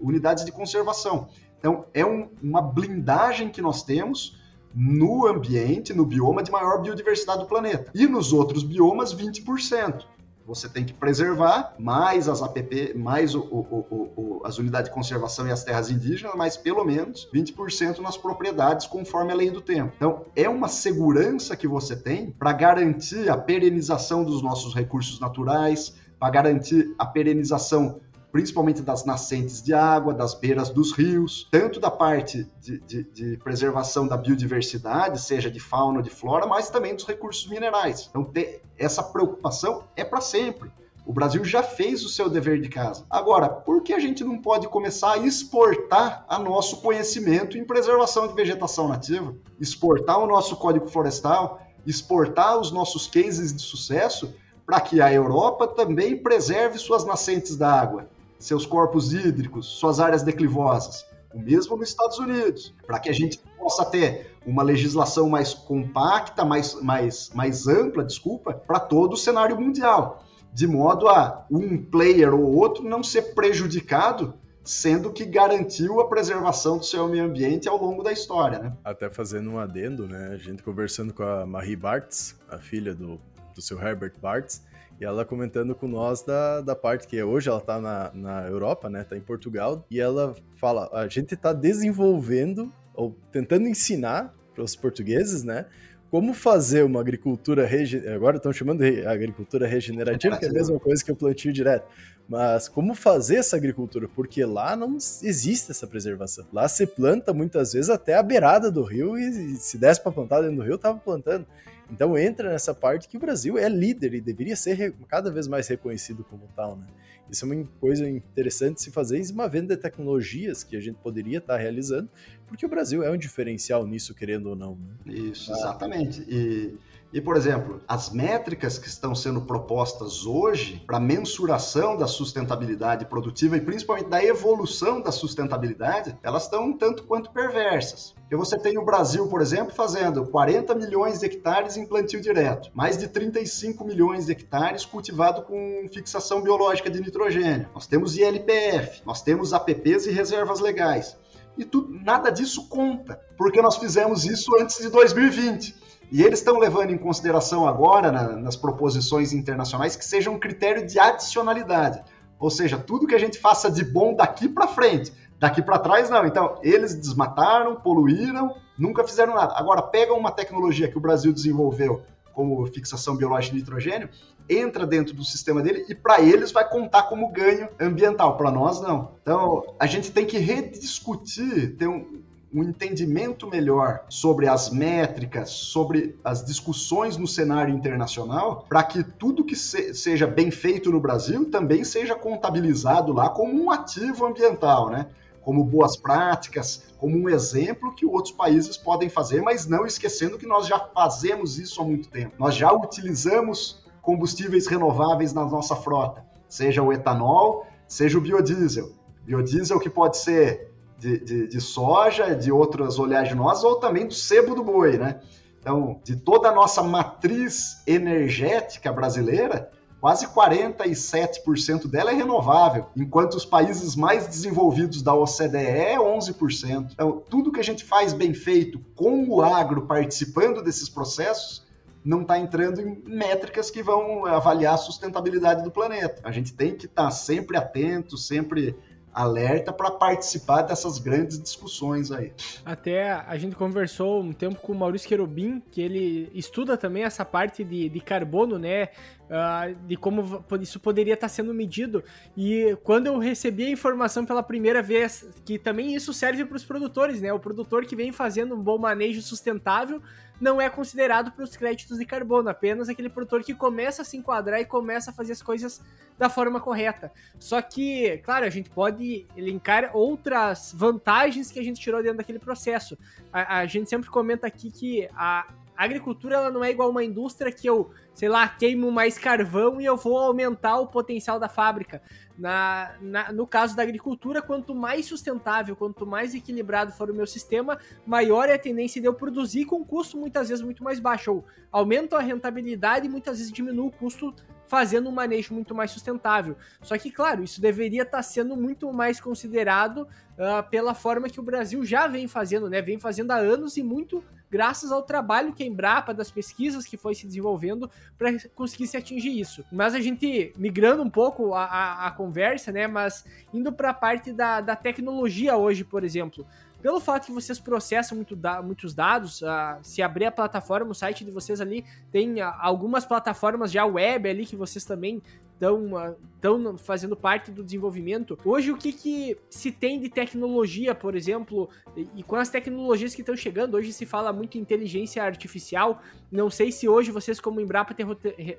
unidades de conservação. Então, é um, uma blindagem que nós temos no ambiente, no bioma de maior biodiversidade do planeta. E nos outros biomas, 20%. Você tem que preservar mais as APP, mais o, o, o, as unidades de conservação e as terras indígenas, mas pelo menos 20% nas propriedades, conforme a lei do tempo. Então, é uma segurança que você tem para garantir a perenização dos nossos recursos naturais, para garantir a perenização principalmente das nascentes de água, das beiras dos rios, tanto da parte de, de, de, preservação da biodiversidade, seja de fauna ou de flora, mas também dos recursos minerais. Então, ter essa preocupação é para sempre. O Brasil já fez o seu dever de casa. Agora, por que a gente não pode começar a exportar a nosso conhecimento em preservação de vegetação nativa? Exportar o nosso código florestal, exportar os nossos cases de sucesso para que a Europa também preserve suas nascentes da água seus corpos hídricos, suas áreas declivosas. O mesmo nos Estados Unidos, para que a gente possa ter uma legislação mais compacta, mais, mais, mais ampla, desculpa, para todo o cenário mundial, de modo a um player ou outro não ser prejudicado sendo que garantiu a preservação do seu meio ambiente ao longo da história, né? Até fazendo um adendo, né? A gente conversando com a Marie Bartz, a filha do, do seu Herbert Bartz, e ela comentando com nós da, da parte que hoje ela tá na, na Europa, né? Tá em Portugal. E ela fala: a gente tá desenvolvendo, ou tentando ensinar para os portugueses, né? como fazer uma agricultura rege... agora estão chamando de agricultura regenerativa, que é a mesma coisa que o plantio direto. Mas como fazer essa agricultura? Porque lá não existe essa preservação. Lá se planta muitas vezes até a beirada do rio e se desse para plantar dentro do rio, tava plantando. Então entra nessa parte que o Brasil é líder e deveria ser cada vez mais reconhecido como tal, né? Isso é uma coisa interessante se fazer e uma venda de tecnologias que a gente poderia estar realizando, porque o Brasil é um diferencial nisso, querendo ou não. Né? Isso, exatamente. E e, por exemplo, as métricas que estão sendo propostas hoje para mensuração da sustentabilidade produtiva e principalmente da evolução da sustentabilidade, elas estão um tanto quanto perversas. Porque você tem o Brasil, por exemplo, fazendo 40 milhões de hectares em plantio direto, mais de 35 milhões de hectares cultivado com fixação biológica de nitrogênio. Nós temos ILPF, nós temos APPs e reservas legais. E tudo, nada disso conta, porque nós fizemos isso antes de 2020. E eles estão levando em consideração agora, na, nas proposições internacionais, que seja um critério de adicionalidade. Ou seja, tudo que a gente faça de bom daqui para frente. Daqui para trás, não. Então, eles desmataram, poluíram, nunca fizeram nada. Agora, pegam uma tecnologia que o Brasil desenvolveu, como fixação biológica de nitrogênio, entra dentro do sistema dele e para eles vai contar como ganho ambiental. Para nós, não. Então, a gente tem que rediscutir, ter um, um entendimento melhor sobre as métricas, sobre as discussões no cenário internacional, para que tudo que se, seja bem feito no Brasil também seja contabilizado lá como um ativo ambiental, né? Como boas práticas, como um exemplo que outros países podem fazer, mas não esquecendo que nós já fazemos isso há muito tempo. Nós já utilizamos combustíveis renováveis na nossa frota, seja o etanol, seja o biodiesel. Biodiesel que pode ser de, de, de soja, de outras oleaginosas ou também do sebo do boi, né? Então, de toda a nossa matriz energética brasileira, quase 47% dela é renovável, enquanto os países mais desenvolvidos da OCDE é 11%. Então, tudo que a gente faz bem feito com o agro participando desses processos não está entrando em métricas que vão avaliar a sustentabilidade do planeta. A gente tem que estar tá sempre atento, sempre alerta para participar dessas grandes discussões aí. Até a gente conversou um tempo com o Maurício Querubim, que ele estuda também essa parte de, de carbono, né? Uh, de como isso poderia estar sendo medido. E quando eu recebi a informação pela primeira vez, que também isso serve para os produtores, né? O produtor que vem fazendo um bom manejo sustentável não é considerado para os créditos de carbono, apenas aquele produtor que começa a se enquadrar e começa a fazer as coisas da forma correta. Só que, claro, a gente pode elencar outras vantagens que a gente tirou dentro daquele processo. A, a gente sempre comenta aqui que a, a agricultura ela não é igual uma indústria que eu, sei lá, queimo mais carvão e eu vou aumentar o potencial da fábrica. Na, na, no caso da agricultura, quanto mais sustentável, quanto mais equilibrado for o meu sistema, maior é a tendência de eu produzir com um custo muitas vezes muito mais baixo. Ou aumento a rentabilidade e muitas vezes diminuo o custo fazendo um manejo muito mais sustentável. Só que, claro, isso deveria estar sendo muito mais considerado uh, pela forma que o Brasil já vem fazendo, né? Vem fazendo há anos e muito graças ao trabalho que a Embrapa, das pesquisas que foi se desenvolvendo para conseguir se atingir isso. Mas a gente, migrando um pouco a, a, a conversa, né, mas indo para a parte da, da tecnologia hoje, por exemplo, pelo fato que vocês processam muito da, muitos dados, uh, se abrir a plataforma, o site de vocês ali tem uh, algumas plataformas já web ali que vocês também estão uh, fazendo parte do desenvolvimento. Hoje, o que, que se tem de tecnologia, por exemplo, e, e com as tecnologias que estão chegando, hoje se fala muito em inteligência artificial. Não sei se hoje vocês, como Embrapa ter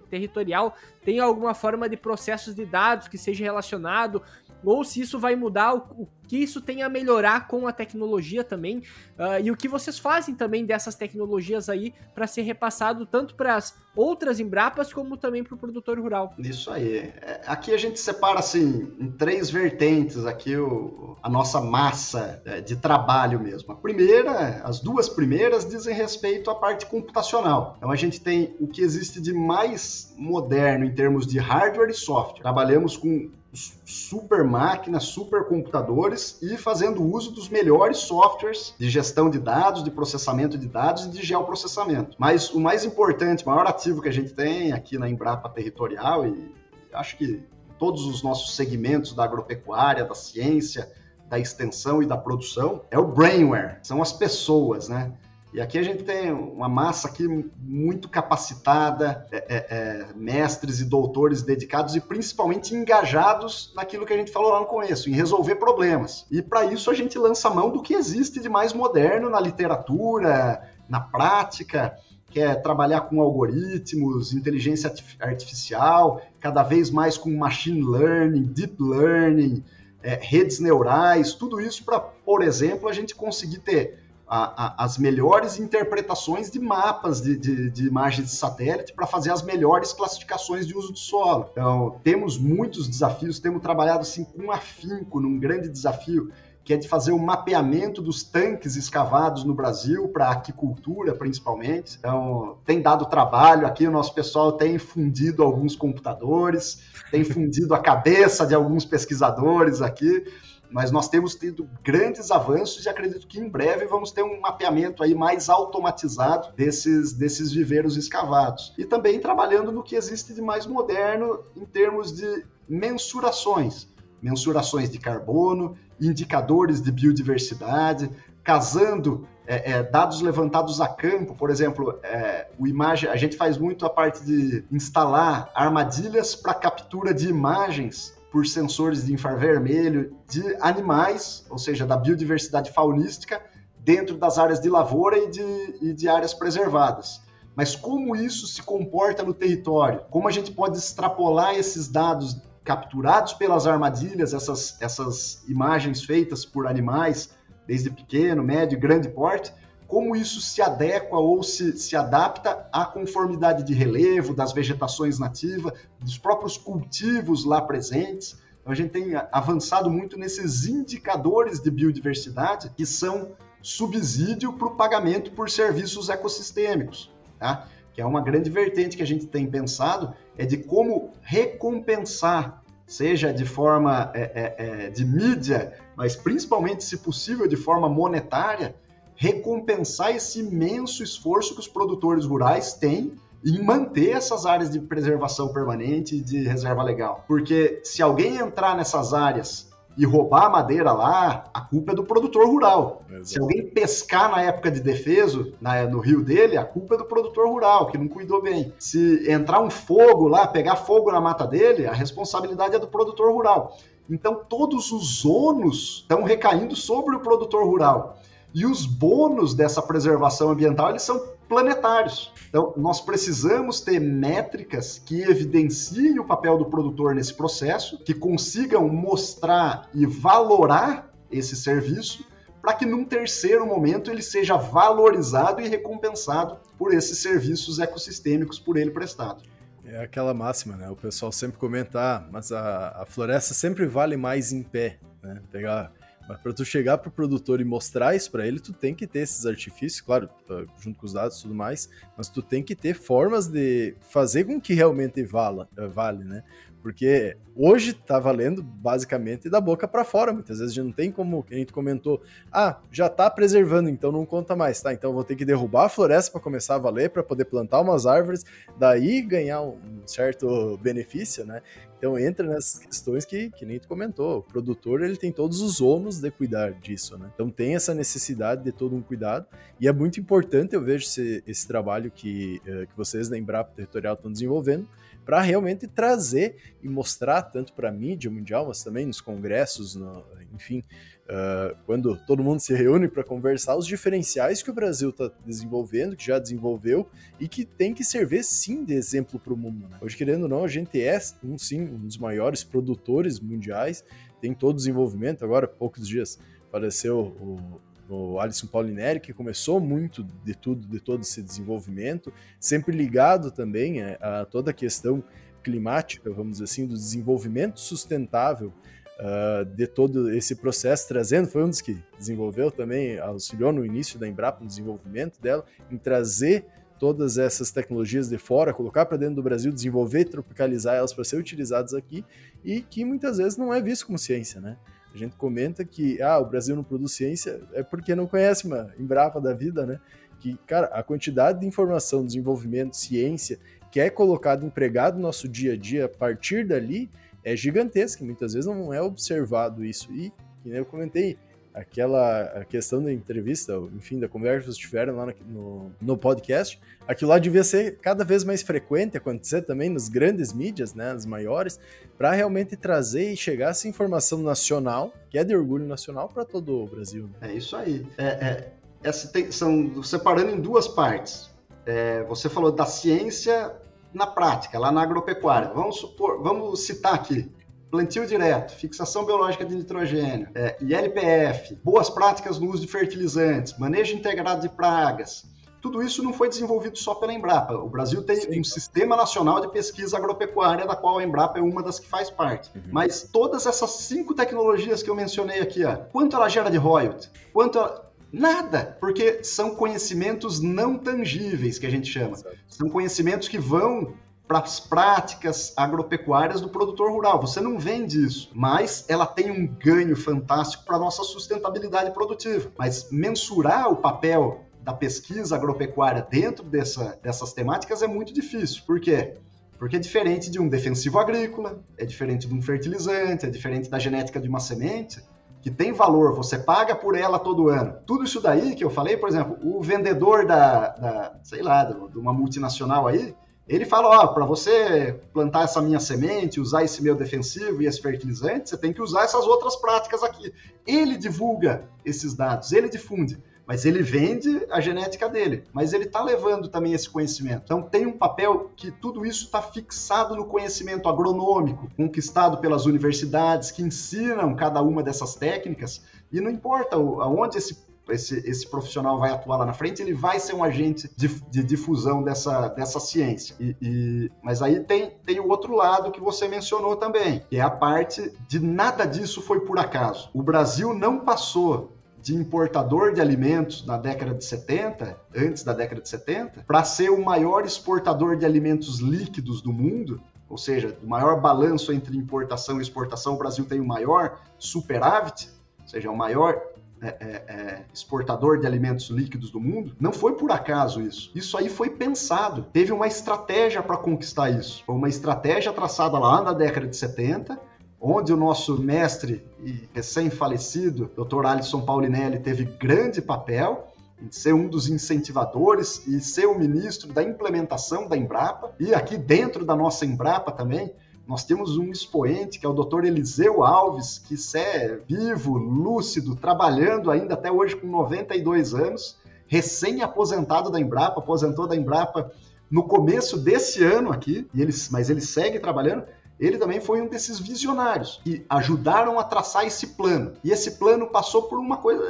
Territorial, tem alguma forma de processos de dados que seja relacionado ou se isso vai mudar, o, que isso tem a melhorar com a tecnologia também, uh, e o que vocês fazem também dessas tecnologias aí para ser repassado tanto para as outras Embrapas como também para o produtor rural. Isso aí. É, aqui a gente separa assim em três vertentes aqui o, a nossa massa é, de trabalho mesmo. A primeira, as duas primeiras dizem respeito à parte computacional. Então a gente tem o que existe de mais moderno em termos de hardware e software. Trabalhamos com super máquinas, super computadores e fazendo uso dos melhores softwares de gestão de dados, de processamento de dados e de geoprocessamento. Mas o mais importante, o maior ativo que a gente tem aqui na Embrapa Territorial e acho que todos os nossos segmentos da agropecuária, da ciência, da extensão e da produção é o brainware, são as pessoas, né? E aqui a gente tem uma massa aqui muito capacitada, é, é, é, mestres e doutores dedicados e principalmente engajados naquilo que a gente falou lá no começo, em resolver problemas. E para isso a gente lança mão do que existe de mais moderno na literatura, na prática, que é trabalhar com algoritmos, inteligência artificial, cada vez mais com machine learning, deep learning, é, redes neurais, tudo isso para, por exemplo, a gente conseguir ter a, a, as melhores interpretações de mapas de, de, de imagens de satélite para fazer as melhores classificações de uso do solo. Então, temos muitos desafios, temos trabalhado assim com afinco num grande desafio que é de fazer o mapeamento dos tanques escavados no Brasil, para aquicultura principalmente. Então, tem dado trabalho aqui, o nosso pessoal tem fundido alguns computadores, tem fundido a cabeça de alguns pesquisadores aqui mas nós temos tido grandes avanços e acredito que em breve vamos ter um mapeamento aí mais automatizado desses, desses viveiros escavados. E também trabalhando no que existe de mais moderno em termos de mensurações, mensurações de carbono, indicadores de biodiversidade, casando é, é, dados levantados a campo, por exemplo, é, o imagem, a gente faz muito a parte de instalar armadilhas para captura de imagens por sensores de infravermelho de animais, ou seja, da biodiversidade faunística, dentro das áreas de lavoura e de, e de áreas preservadas. Mas como isso se comporta no território? Como a gente pode extrapolar esses dados capturados pelas armadilhas, essas, essas imagens feitas por animais, desde pequeno, médio e grande porte, como isso se adequa ou se, se adapta à conformidade de relevo, das vegetações nativas, dos próprios cultivos lá presentes. Então, a gente tem avançado muito nesses indicadores de biodiversidade que são subsídio para o pagamento por serviços ecossistêmicos, tá? que é uma grande vertente que a gente tem pensado, é de como recompensar, seja de forma é, é, é de mídia, mas principalmente, se possível, de forma monetária, recompensar esse imenso esforço que os produtores rurais têm em manter essas áreas de preservação permanente e de reserva legal. Porque se alguém entrar nessas áreas e roubar a madeira lá, a culpa é do produtor rural. Exato. Se alguém pescar na época de defeso, na, no rio dele, a culpa é do produtor rural, que não cuidou bem. Se entrar um fogo lá, pegar fogo na mata dele, a responsabilidade é do produtor rural. Então, todos os ônus estão recaindo sobre o produtor rural. E os bônus dessa preservação ambiental, eles são planetários. Então, nós precisamos ter métricas que evidenciem o papel do produtor nesse processo, que consigam mostrar e valorar esse serviço, para que num terceiro momento ele seja valorizado e recompensado por esses serviços ecossistêmicos por ele prestado. É aquela máxima, né? O pessoal sempre comenta, ah, mas a, a floresta sempre vale mais em pé, né? Pegar mas para tu chegar pro produtor e mostrar isso para ele, tu tem que ter esses artifícios, claro, tá junto com os dados e tudo mais, mas tu tem que ter formas de fazer com que realmente vala, eh, vale, né? Porque hoje tá valendo basicamente da boca para fora. Muitas vezes a gente não tem como, a gente comentou, ah, já tá preservando, então não conta mais, tá? Então vou ter que derrubar a floresta para começar a valer, para poder plantar umas árvores, daí ganhar um certo benefício, né? Então entra nessas questões que, que nem tu comentou, o produtor ele tem todos os ônus de cuidar disso, né? Então tem essa necessidade de todo um cuidado e é muito importante eu vejo esse, esse trabalho que, uh, que vocês da Embrapa Territorial estão desenvolvendo, para realmente trazer e mostrar tanto para a mídia mundial, mas também nos congressos, no, enfim, uh, quando todo mundo se reúne para conversar, os diferenciais que o Brasil está desenvolvendo, que já desenvolveu e que tem que servir sim de exemplo para o mundo. Né? Hoje, querendo ou não, a gente é um sim um dos maiores produtores mundiais, tem todo o desenvolvimento. Agora, poucos dias, faleceu o o Alisson Paulinelli, que começou muito de tudo, de todo esse desenvolvimento, sempre ligado também a, a toda a questão climática, vamos dizer assim, do desenvolvimento sustentável uh, de todo esse processo, trazendo, foi um dos que desenvolveu também, auxiliou no início da Embrapa, no desenvolvimento dela, em trazer todas essas tecnologias de fora, colocar para dentro do Brasil, desenvolver, tropicalizar elas para ser utilizadas aqui, e que muitas vezes não é visto como ciência, né? A gente comenta que ah, o Brasil não produz ciência é porque não conhece uma Embrapa da vida, né? Que, cara, a quantidade de informação, desenvolvimento, ciência que é colocado, empregado no nosso dia a dia a partir dali é gigantesca. Muitas vezes não é observado isso. E, como eu comentei, aquela questão da entrevista, enfim, da conversa que vocês tiveram lá no, no, podcast, aquilo lá devia ser cada vez mais frequente acontecer também nos grandes mídias, né, as maiores, para realmente trazer e chegar essa informação nacional, que é de orgulho nacional, para todo o Brasil. Né? É isso aí. É, é, essa tem, são separando em duas partes. É, você falou da ciência na prática, lá na agropecuária. Vamos supor, vamos citar aqui plantio direto, fixação biológica de nitrogênio, é, ILPF, boas práticas no uso de fertilizantes, manejo integrado de pragas. Tudo isso não foi desenvolvido só pela Embrapa. O Brasil tem Sim. um sistema nacional de pesquisa agropecuária, da qual a Embrapa é uma das que faz parte. Uhum. Mas todas essas cinco tecnologias que eu mencionei aqui, ó, quanto ela gera de royalty? Quanto ela... Nada, porque são conhecimentos não tangíveis que a gente chama. São conhecimentos que vão para as práticas agropecuárias do produtor rural. Você não vende isso, mas ela tem um ganho fantástico para a nossa sustentabilidade produtiva. Mas mensurar o papel da pesquisa agropecuária dentro dessa, dessas temáticas é muito difícil. Por quê? Porque é diferente de um defensivo agrícola, é diferente de um fertilizante, é diferente da genética de uma semente, que tem valor, você paga por ela todo ano. Tudo isso daí que eu falei, por exemplo, o vendedor da, da sei lá, de uma multinacional aí, ele fala, ó, para você plantar essa minha semente, usar esse meu defensivo e esse fertilizante, você tem que usar essas outras práticas aqui. Ele divulga esses dados, ele difunde, mas ele vende a genética dele, mas ele está levando também esse conhecimento. Então tem um papel que tudo isso está fixado no conhecimento agronômico, conquistado pelas universidades que ensinam cada uma dessas técnicas, e não importa aonde esse esse, esse profissional vai atuar lá na frente, ele vai ser um agente de, de difusão dessa, dessa ciência. E, e, mas aí tem, tem o outro lado que você mencionou também, que é a parte de nada disso foi por acaso. O Brasil não passou de importador de alimentos na década de 70, antes da década de 70, para ser o maior exportador de alimentos líquidos do mundo, ou seja, o maior balanço entre importação e exportação, o Brasil tem o maior superávit, ou seja, o maior é, é, é, exportador de alimentos líquidos do mundo, não foi por acaso isso. Isso aí foi pensado. Teve uma estratégia para conquistar isso. Foi uma estratégia traçada lá na década de 70, onde o nosso mestre e recém-falecido, Dr. Alisson Paulinelli, teve grande papel ser um dos incentivadores e ser o ministro da implementação da Embrapa, e aqui dentro da nossa Embrapa também, nós temos um expoente, que é o Dr. Eliseu Alves, que é vivo, lúcido, trabalhando ainda até hoje com 92 anos, recém-aposentado da Embrapa, aposentou da Embrapa no começo desse ano aqui, e ele, mas ele segue trabalhando. Ele também foi um desses visionários que ajudaram a traçar esse plano. E esse plano passou por uma coisa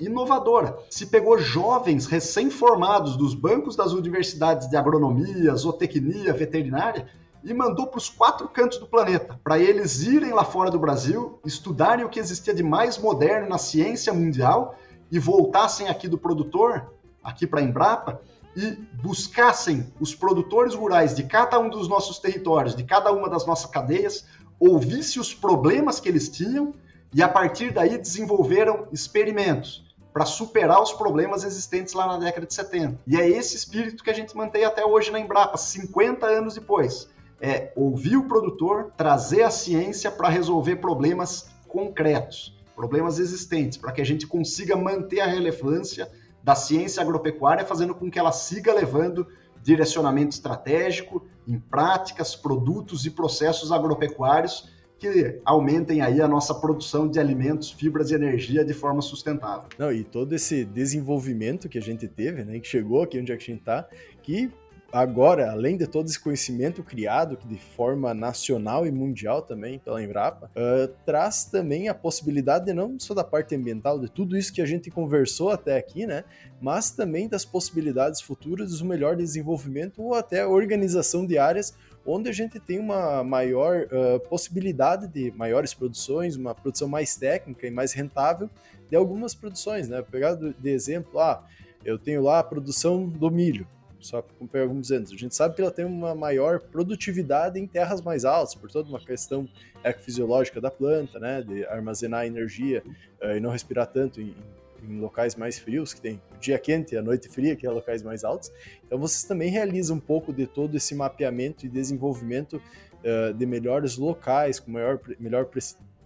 inovadora. Se pegou jovens recém-formados dos bancos das universidades de agronomia, zootecnia, veterinária e mandou para os quatro cantos do planeta, para eles irem lá fora do Brasil, estudarem o que existia de mais moderno na ciência mundial e voltassem aqui do produtor, aqui para a Embrapa, e buscassem os produtores rurais de cada um dos nossos territórios, de cada uma das nossas cadeias, ouvisse os problemas que eles tinham e a partir daí desenvolveram experimentos para superar os problemas existentes lá na década de 70. E é esse espírito que a gente mantém até hoje na Embrapa, 50 anos depois é ouvir o produtor, trazer a ciência para resolver problemas concretos, problemas existentes, para que a gente consiga manter a relevância da ciência agropecuária, fazendo com que ela siga levando direcionamento estratégico em práticas, produtos e processos agropecuários que aumentem aí a nossa produção de alimentos, fibras e energia de forma sustentável. Não, e todo esse desenvolvimento que a gente teve, né, que chegou aqui onde a gente está, que agora, além de todo esse conhecimento criado de forma nacional e mundial também pela Embrapa, uh, traz também a possibilidade não só da parte ambiental, de tudo isso que a gente conversou até aqui, né? Mas também das possibilidades futuras do melhor desenvolvimento ou até organização de áreas onde a gente tem uma maior uh, possibilidade de maiores produções, uma produção mais técnica e mais rentável de algumas produções, né? Pegar de exemplo, ah, eu tenho lá a produção do milho só com alguns anos. A gente sabe que ela tem uma maior produtividade em terras mais altas, por toda uma questão ecofisiológica da planta, né, de armazenar energia uh, e não respirar tanto em, em, locais mais frios, que tem o dia quente e a noite fria, que é locais mais altos. Então vocês também realizam um pouco de todo esse mapeamento e desenvolvimento uh, de melhores locais, com maior, melhor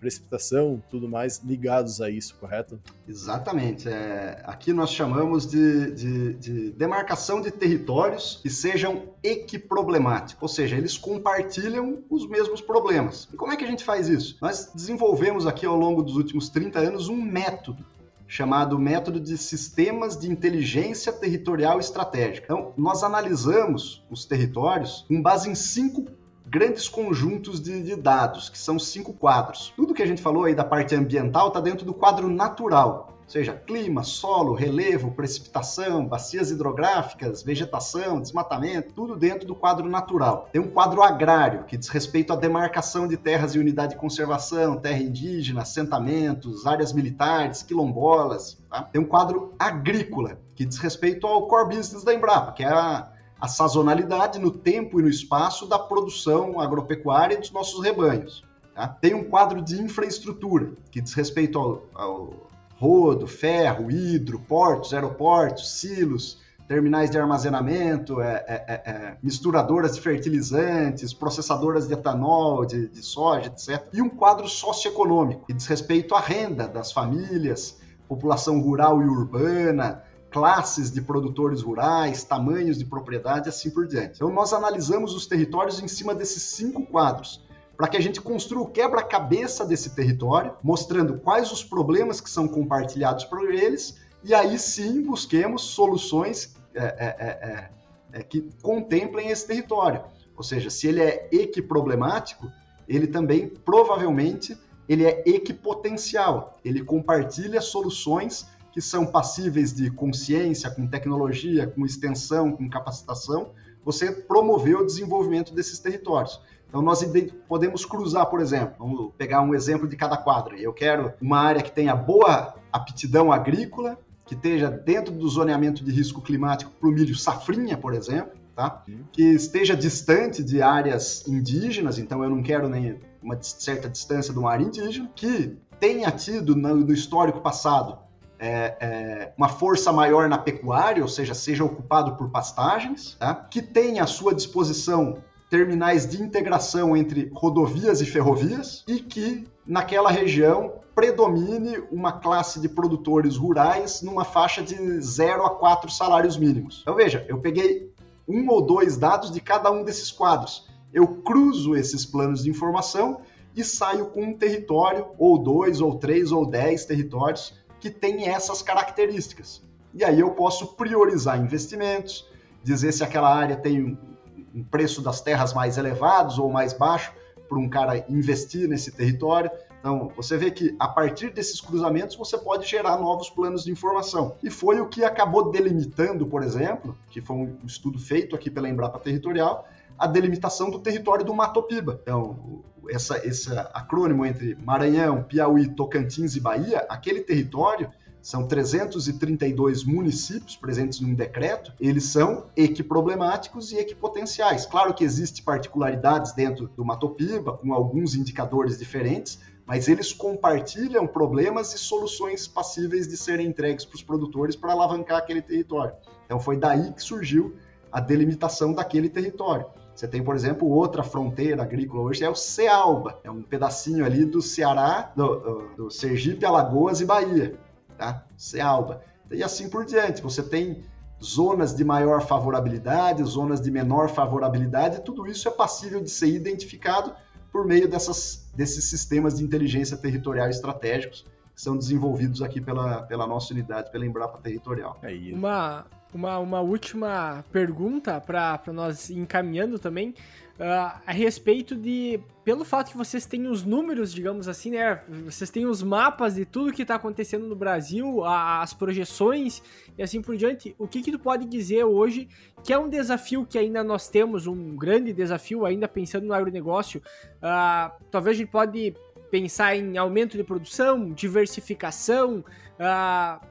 precipitação, tudo mais ligados a isso, correto? Exatamente. É, aqui nós chamamos de, de, de demarcação de territórios que sejam equiproblemáticos, ou seja, eles compartilham os mesmos problemas. E como é que a gente faz isso? Nós desenvolvemos aqui ao longo dos últimos 30 anos um método chamado método de sistemas de inteligência territorial estratégica. Então, nós analisamos os territórios com base em cinco grandes conjuntos de, de, dados, que são cinco quadros. Tudo que a gente falou aí da parte ambiental está dentro do quadro natural, ou seja, clima, solo, relevo, precipitação, bacias hidrográficas, vegetação, desmatamento, tudo dentro do quadro natural. Tem um quadro agrário, que diz respeito à demarcação de terras e unidade de conservação, terra indígena, assentamentos, áreas militares, quilombolas. Tá? Tem um quadro agrícola, que diz respeito ao core business da Embrapa, que é a a sazonalidade no tempo e no espaço da produção agropecuária dos nossos rebanhos. Tá? Tem um quadro de infraestrutura, que diz respeito ao, ao rodo, ferro, hidro, portos, aeroportos, silos, terminais de armazenamento, é, é, é, é, misturadoras de fertilizantes, processadoras de etanol, de, de, soja, etc. E um quadro socioeconômico, que diz respeito à renda das famílias, população rural e urbana, classes de produtores rurais, tamanhos de propriedade, assim por diante. Então, nós analisamos os territórios em cima desses cinco quadros, para que a gente construa o quebra-cabeça desse território, mostrando quais os problemas que são compartilhados por eles, e aí sim busquemos soluções é, é, é, é, é que contemplem esse território. Ou seja, se ele é equiproblemático, ele também provavelmente ele é equipotencial, ele compartilha soluções que são passíveis de consciência, com tecnologia, com extensão, com capacitação, você promoveu o desenvolvimento desses territórios. Então, nós podemos cruzar, por exemplo, vamos pegar um exemplo de cada quadro. Eu quero uma área que tenha boa aptidão agrícola, que esteja dentro do zoneamento de risco climático para o milho safrinha, por exemplo, tá? que esteja distante de áreas indígenas, então eu não quero nem uma certa distância do mar indígena, que tenha tido no histórico passado é, é, uma força maior na pecuária, ou seja, seja ocupado por pastagens, tá? que tenha à sua disposição terminais de integração entre rodovias e ferrovias e que naquela região predomine uma classe de produtores rurais numa faixa de 0 a 4 salários mínimos. Então veja, eu peguei um ou dois dados de cada um desses quadros. Eu cruzo esses planos de informação e saio com um território, ou dois, ou três, ou dez territórios que tem essas características. E aí eu posso priorizar investimentos, dizer se aquela área tem um preço das terras mais elevados ou mais baixo para um cara investir nesse território. Então, você vê que a partir desses cruzamentos você pode gerar novos planos de informação. E foi o que acabou delimitando, por exemplo, que foi um estudo feito aqui pela Embrapa Territorial, a delimitação do território do Matopiba. Então, essa, esse acrônimo entre Maranhão, Piauí, Tocantins e Bahia, aquele território são 332 municípios presentes num decreto, eles são equiproblemáticos e equipotenciais. Claro que existem particularidades dentro do Matopiba, com alguns indicadores diferentes, mas eles compartilham problemas e soluções passíveis de serem entregues para os produtores para alavancar aquele território. Então foi daí que surgiu a delimitação daquele território. Você tem, por exemplo, outra fronteira agrícola hoje, é o Cealba, é um pedacinho ali do Ceará, do, do, do Sergipe, Alagoas e Bahia, tá? Cealba. E assim por diante. Você tem zonas de maior favorabilidade, zonas de menor favorabilidade, tudo isso é passível de ser identificado por meio dessas, desses sistemas de inteligência territorial estratégicos que são desenvolvidos aqui pela, pela nossa unidade, pela Embrapa Territorial. É uma, uma, uma última pergunta para nós encaminhando também. Uh, a respeito de. Pelo fato que vocês têm os números, digamos assim, né? Vocês têm os mapas de tudo que está acontecendo no Brasil, a, as projeções e assim por diante. O que, que tu pode dizer hoje que é um desafio que ainda nós temos, um grande desafio, ainda pensando no agronegócio? Uh, talvez a gente pode pensar em aumento de produção, diversificação, uh,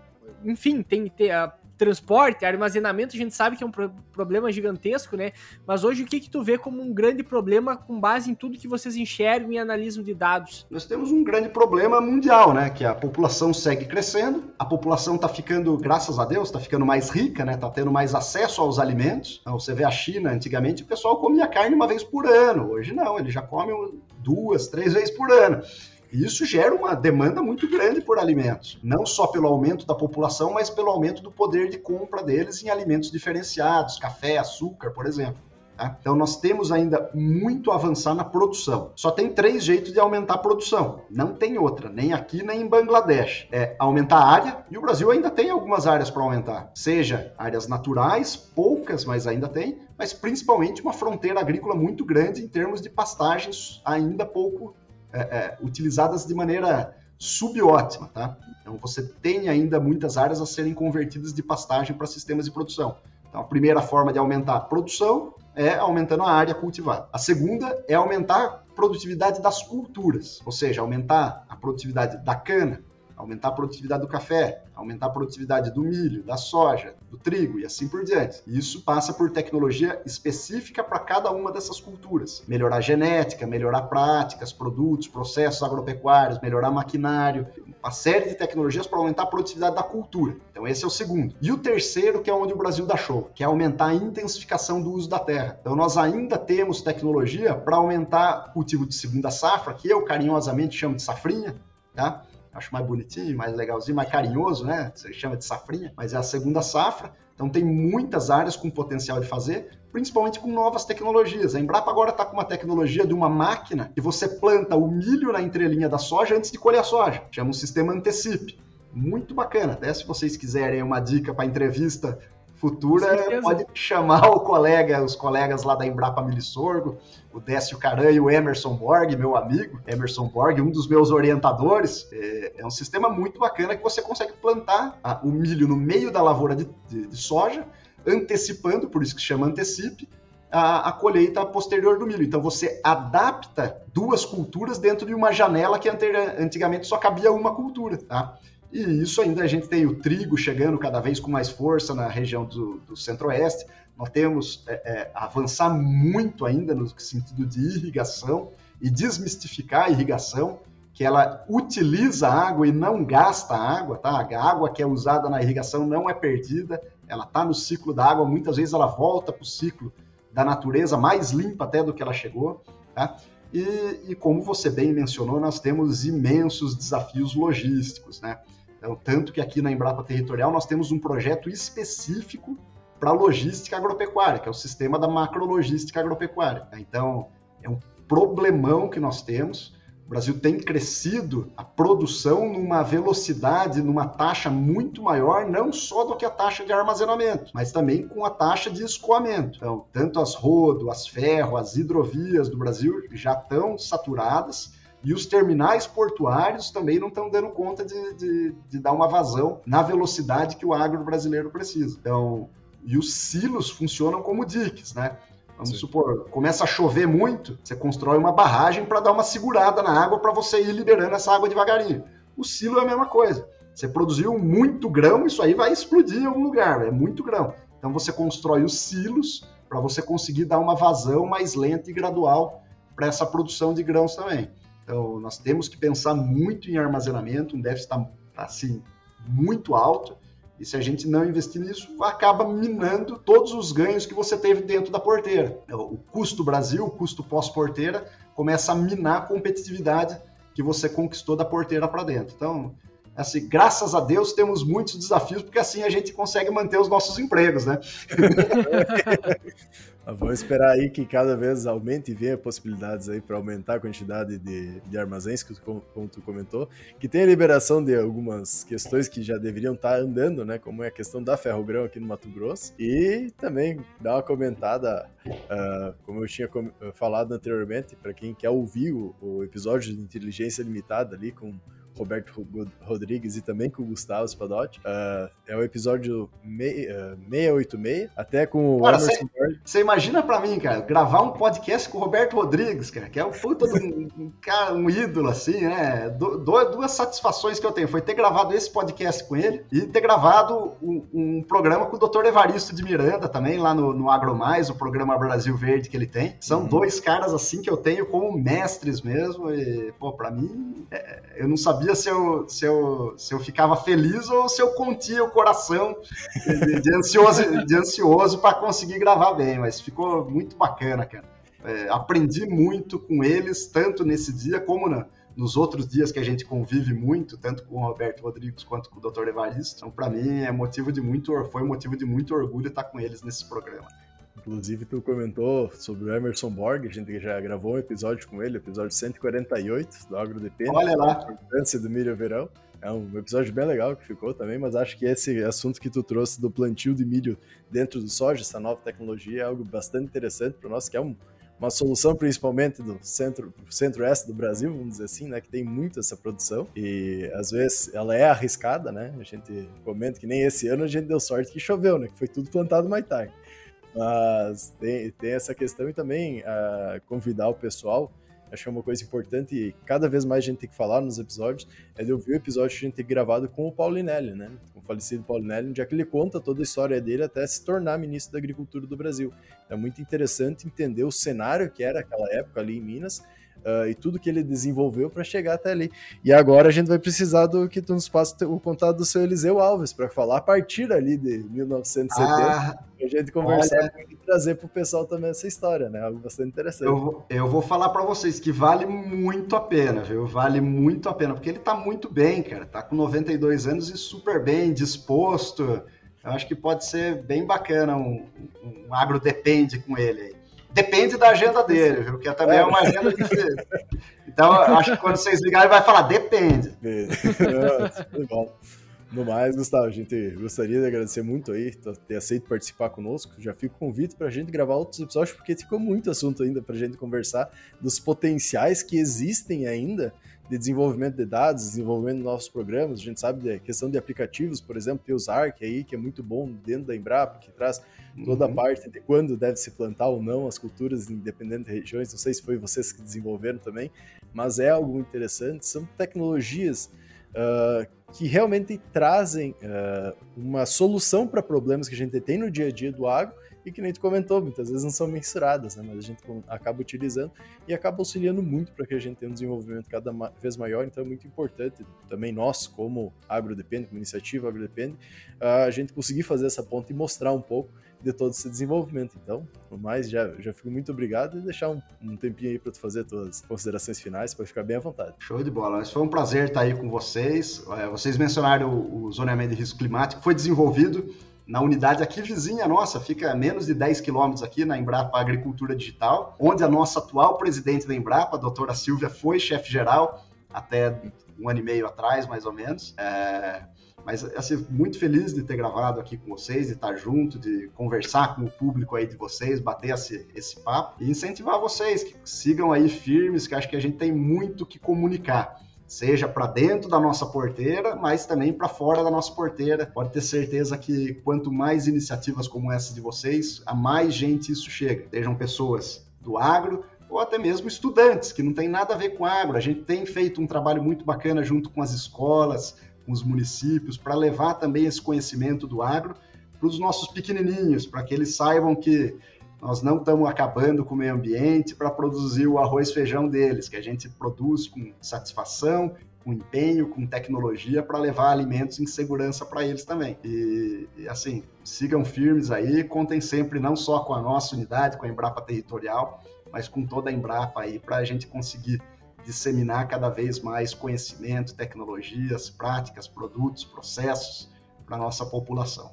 enfim, tem que ter. Uh, transporte, armazenamento, a gente sabe que é um pro problema gigantesco, né? Mas hoje o que que tu vê como um grande problema com base em tudo que vocês enxergam e analisam de dados? Nós temos um grande problema mundial, né? Que a população segue crescendo, a população está ficando, graças a Deus, está ficando mais rica, né? Tá tendo mais acesso aos alimentos. Então, você vê a China, antigamente o pessoal comia carne uma vez por ano, hoje não, ele já come duas, três vezes por ano. Isso gera uma demanda muito grande por alimentos, não só pelo aumento da população, mas pelo aumento do poder de compra deles em alimentos diferenciados, café, açúcar, por exemplo. Tá? Então nós temos ainda muito a avançar na produção. Só tem três jeitos de aumentar a produção. Não tem outra, nem aqui nem em Bangladesh. É aumentar a área, e o Brasil ainda tem algumas áreas para aumentar. Seja áreas naturais, poucas, mas ainda tem, mas principalmente uma fronteira agrícola muito grande em termos de pastagens ainda pouco é, é, utilizadas de maneira subótima, tá? Então você tem ainda muitas áreas a serem convertidas de pastagem para sistemas de produção. Então a primeira forma de aumentar a produção é aumentando a área cultivada. A segunda é aumentar a produtividade das culturas, ou seja, aumentar a produtividade da cana, aumentar a produtividade do café, aumentar a produtividade do milho, da soja, do trigo e assim por diante. E isso passa por tecnologia específica para cada uma dessas culturas. Melhorar a genética, melhorar práticas, produtos, processos agropecuários, melhorar maquinário, uma série de tecnologias para aumentar a produtividade da cultura. Então esse é o segundo. E o terceiro, que é onde o Brasil dá show, que é aumentar a intensificação do uso da terra. Então nós ainda temos tecnologia para aumentar o cultivo de segunda safra, que eu carinhosamente chamo de safrinha, tá? Acho mais bonitinho, mais legalzinho, mais carinhoso, né? Você chama de safrinha, mas é a segunda safra. Então tem muitas áreas com potencial de fazer, principalmente com novas tecnologias. A Embrapa agora está com uma tecnologia de uma máquina que você planta o milho na entrelinha da soja antes de colher a soja. Chama um sistema Antecipe. Muito bacana. Até se vocês quiserem uma dica para entrevista futura, pode chamar o colega, os colegas lá da Embrapa Milissorgo, o Décio Caran e o Emerson Borg, meu amigo, Emerson Borg, um dos meus orientadores. É, é um sistema muito bacana que você consegue plantar a, o milho no meio da lavoura de, de, de, soja, antecipando, por isso que chama antecipe, a, a, colheita posterior do milho. Então você adapta duas culturas dentro de uma janela que antigamente só cabia uma cultura, tá? E isso ainda a gente tem o trigo chegando cada vez com mais força na região do, do centro-oeste. Nós temos é, é, avançar muito ainda no sentido de irrigação e desmistificar a irrigação, que ela utiliza a água e não gasta a água, tá? A água que é usada na irrigação não é perdida, ela está no ciclo da água, muitas vezes ela volta para o ciclo da natureza mais limpa até do que ela chegou, tá? E, e como você bem mencionou, nós temos imensos desafios logísticos, né? Então, tanto que aqui na Embrapa Territorial nós temos um projeto específico para logística agropecuária, que é o sistema da macrologística agropecuária. Então, é um problemão que nós temos. O Brasil tem crescido a produção numa velocidade, numa taxa muito maior, não só do que a taxa de armazenamento, mas também com a taxa de escoamento. Então, tanto as rodo, as ferro, as hidrovias do Brasil já estão saturadas e os terminais portuários também não estão dando conta de, de, de, dar uma vazão na velocidade que o agro brasileiro precisa. Então, e os silos funcionam como diques, né? Vamos Sim. supor, começa a chover muito, você constrói uma barragem para dar uma segurada na água para você ir liberando essa água devagarinho. O silo é a mesma coisa. Você produziu muito grão, isso aí vai explodir em algum lugar, é muito grão. Então você constrói os silos para você conseguir dar uma vazão mais lenta e gradual para essa produção de grãos também. Então, nós temos que pensar muito em armazenamento, um déficit está assim, muito alto, e se a gente não investir nisso, acaba minando todos os ganhos que você teve dentro da porteira. O custo Brasil, o custo pós-porteira, começa a minar a competitividade que você conquistou da porteira para dentro. Então, assim, graças a Deus temos muitos desafios, porque assim a gente consegue manter os nossos empregos, né? Vamos esperar aí que cada vez aumente e venha possibilidades aí para aumentar a quantidade de, de armazéns, que, como tu comentou, que tem a liberação de algumas questões que já deveriam estar tá andando, né? Como é a questão da ferrogrão aqui no Mato Grosso. E também dar uma comentada, uh, como eu tinha falado anteriormente, para quem quer ouvir o, o episódio de Inteligência Limitada ali com Roberto Rodrigues e também com o Gustavo Spadotti. Uh, é o episódio mei, uh, 686, até com o cara, Emerson Você imagina pra mim, cara, gravar um podcast com o Roberto Rodrigues, cara, que é um puta de um, um, cara, um ídolo, assim, né? Do, duas satisfações que eu tenho foi ter gravado esse podcast com ele e ter gravado um, um programa com o Dr. Evaristo de Miranda também, lá no, no AgroMais, o programa Brasil Verde que ele tem. São uhum. dois caras, assim, que eu tenho como mestres mesmo e, pô, pra mim, é, eu não sabia sabia se eu, se eu, se eu ficava feliz ou se eu contia o coração de, de ansioso, de ansioso para conseguir gravar bem, mas ficou muito bacana, cara. É, aprendi muito com eles, tanto nesse dia como na, nos outros dias que a gente convive muito, tanto com o Roberto Rodrigues quanto com o Dr. Evaristo. Então, para mim, é motivo de muito, foi motivo de muito orgulho estar com eles nesse programa. Inclusive, tu comentou sobre o Emerson Borg, a gente já gravou um episódio com ele, episódio 148 do AgroDP. Olha lá. A importância do milho verão. É um episódio bem legal que ficou também, mas acho que esse assunto que tu trouxe do plantio de milho dentro do soja, essa nova tecnologia, é algo bastante interessante para nós, que é um, uma solução principalmente do centro, centro-oeste do Brasil, vamos dizer assim, né, que tem muito essa produção e às vezes ela é arriscada, né? A gente comenta que nem esse ano a gente deu sorte que choveu, né? Que foi tudo plantado mais tarde. Mas tem, tem essa questão e também uh, convidar o pessoal acho que é uma coisa importante e cada vez mais a gente tem que falar nos episódios, é de ouvir o episódio que a gente tem gravado com o Paulinelli, né? Com o falecido Paulinelli, onde é que ele conta toda a história dele até se tornar ministro da Agricultura do Brasil. É muito interessante entender o cenário que era aquela época ali em Minas, uh, e tudo que ele desenvolveu para chegar até ali. E agora a gente vai precisar do que tu nos passa o contato do seu Eliseu Alves para falar a partir ali de 1970, ah, a gente conversar olha, e trazer para o pessoal também essa história, né? Algo bastante interessante. Eu vou, eu vou falar para vocês que vale muito a pena, viu? Vale muito a pena, porque ele está muito bem, cara. Tá com 92 anos e super bem, disposto. Eu acho que pode ser bem bacana um, um agro depende com ele aí. Depende da agenda dele, viu? Que também é, é uma agenda diferente. Então, acho que quando vocês ligarem, ele vai falar, depende. bom. No mais, Gustavo, a gente gostaria de agradecer muito aí ter aceito participar conosco. Já fico convite para a gente gravar outros episódios, porque ficou muito assunto ainda para a gente conversar dos potenciais que existem ainda de desenvolvimento de dados, desenvolvimento de novos programas. A gente sabe da questão de aplicativos, por exemplo, tem o Zark aí, que é muito bom dentro da Embrapa, que traz toda uhum. a parte de quando deve se plantar ou não as culturas, independente de regiões. Não sei se foi vocês que desenvolveram também, mas é algo interessante. São tecnologias uh, que realmente trazem uh, uma solução para problemas que a gente tem no dia a dia do agro e que nem tu comentou, muitas vezes não são mensuradas, né? mas a gente acaba utilizando e acaba auxiliando muito para que a gente tenha um desenvolvimento cada vez maior, então é muito importante também nós, como AgroDepende, como iniciativa AgroDepende, a gente conseguir fazer essa ponta e mostrar um pouco de todo esse desenvolvimento. Então, no mais, já, já fico muito obrigado e deixar um, um tempinho aí para tu fazer tuas considerações finais, para ficar bem à vontade. Show de bola. Foi um prazer estar aí com vocês. É, vocês mencionaram o zoneamento de risco climático, foi desenvolvido na unidade aqui vizinha nossa, fica a menos de 10 quilômetros aqui na Embrapa Agricultura Digital, onde a nossa atual presidente da Embrapa, a doutora Silvia, foi chefe-geral até um ano e meio atrás, mais ou menos. É... Mas, assim, muito feliz de ter gravado aqui com vocês, de estar junto, de conversar com o público aí de vocês, bater esse, esse papo e incentivar vocês que sigam aí firmes, que acho que a gente tem muito que comunicar seja para dentro da nossa porteira, mas também para fora da nossa porteira. Pode ter certeza que quanto mais iniciativas como essa de vocês, a mais gente isso chega. Sejam pessoas do agro ou até mesmo estudantes que não tem nada a ver com agro. A gente tem feito um trabalho muito bacana junto com as escolas, com os municípios, para levar também esse conhecimento do agro para os nossos pequenininhos, para que eles saibam que nós não estamos acabando com o meio ambiente para produzir o arroz e feijão deles, que a gente produz com satisfação, com empenho, com tecnologia para levar alimentos em segurança para eles também. E, e, assim, sigam firmes aí, contem sempre não só com a nossa unidade, com a Embrapa Territorial, mas com toda a Embrapa aí para a gente conseguir disseminar cada vez mais conhecimento, tecnologias, práticas, produtos, processos para nossa população.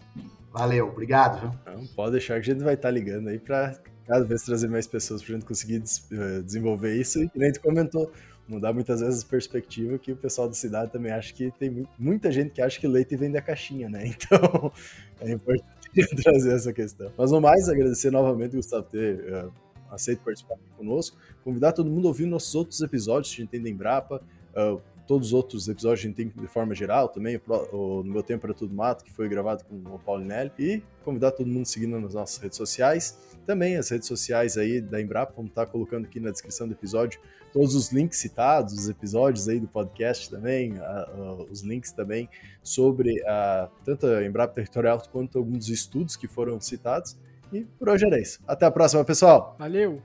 Valeu, obrigado. Não, pode deixar que a gente vai estar tá ligando aí para cada vez trazer mais pessoas para a gente conseguir eh, desenvolver isso. E nem tu comentou, mudar muitas vezes a perspectiva que o pessoal da cidade também acha que tem muita gente que acha que leite vem da caixinha, né? Então é importante trazer essa questão. Mas no mais, agradecer novamente, Gustavo, ter uh, aceito participar conosco. Convidar todo mundo a ouvir nossos outros episódios a gente tem da Embrapa. Uh, todos os outros episódios a gente tem de forma geral também, o, o No Meu Tempo para Tudo Mato, que foi gravado com o Paulinelli, e convidar todo mundo seguindo nas nossas redes sociais, também as redes sociais aí da Embrapa, vamos estar colocando aqui na descrição do episódio todos os links citados, os episódios aí do podcast também, a, a, os links também sobre a, tanto a Embrapa Territorial quanto alguns estudos que foram citados, e por hoje era isso. Até a próxima, pessoal! Valeu!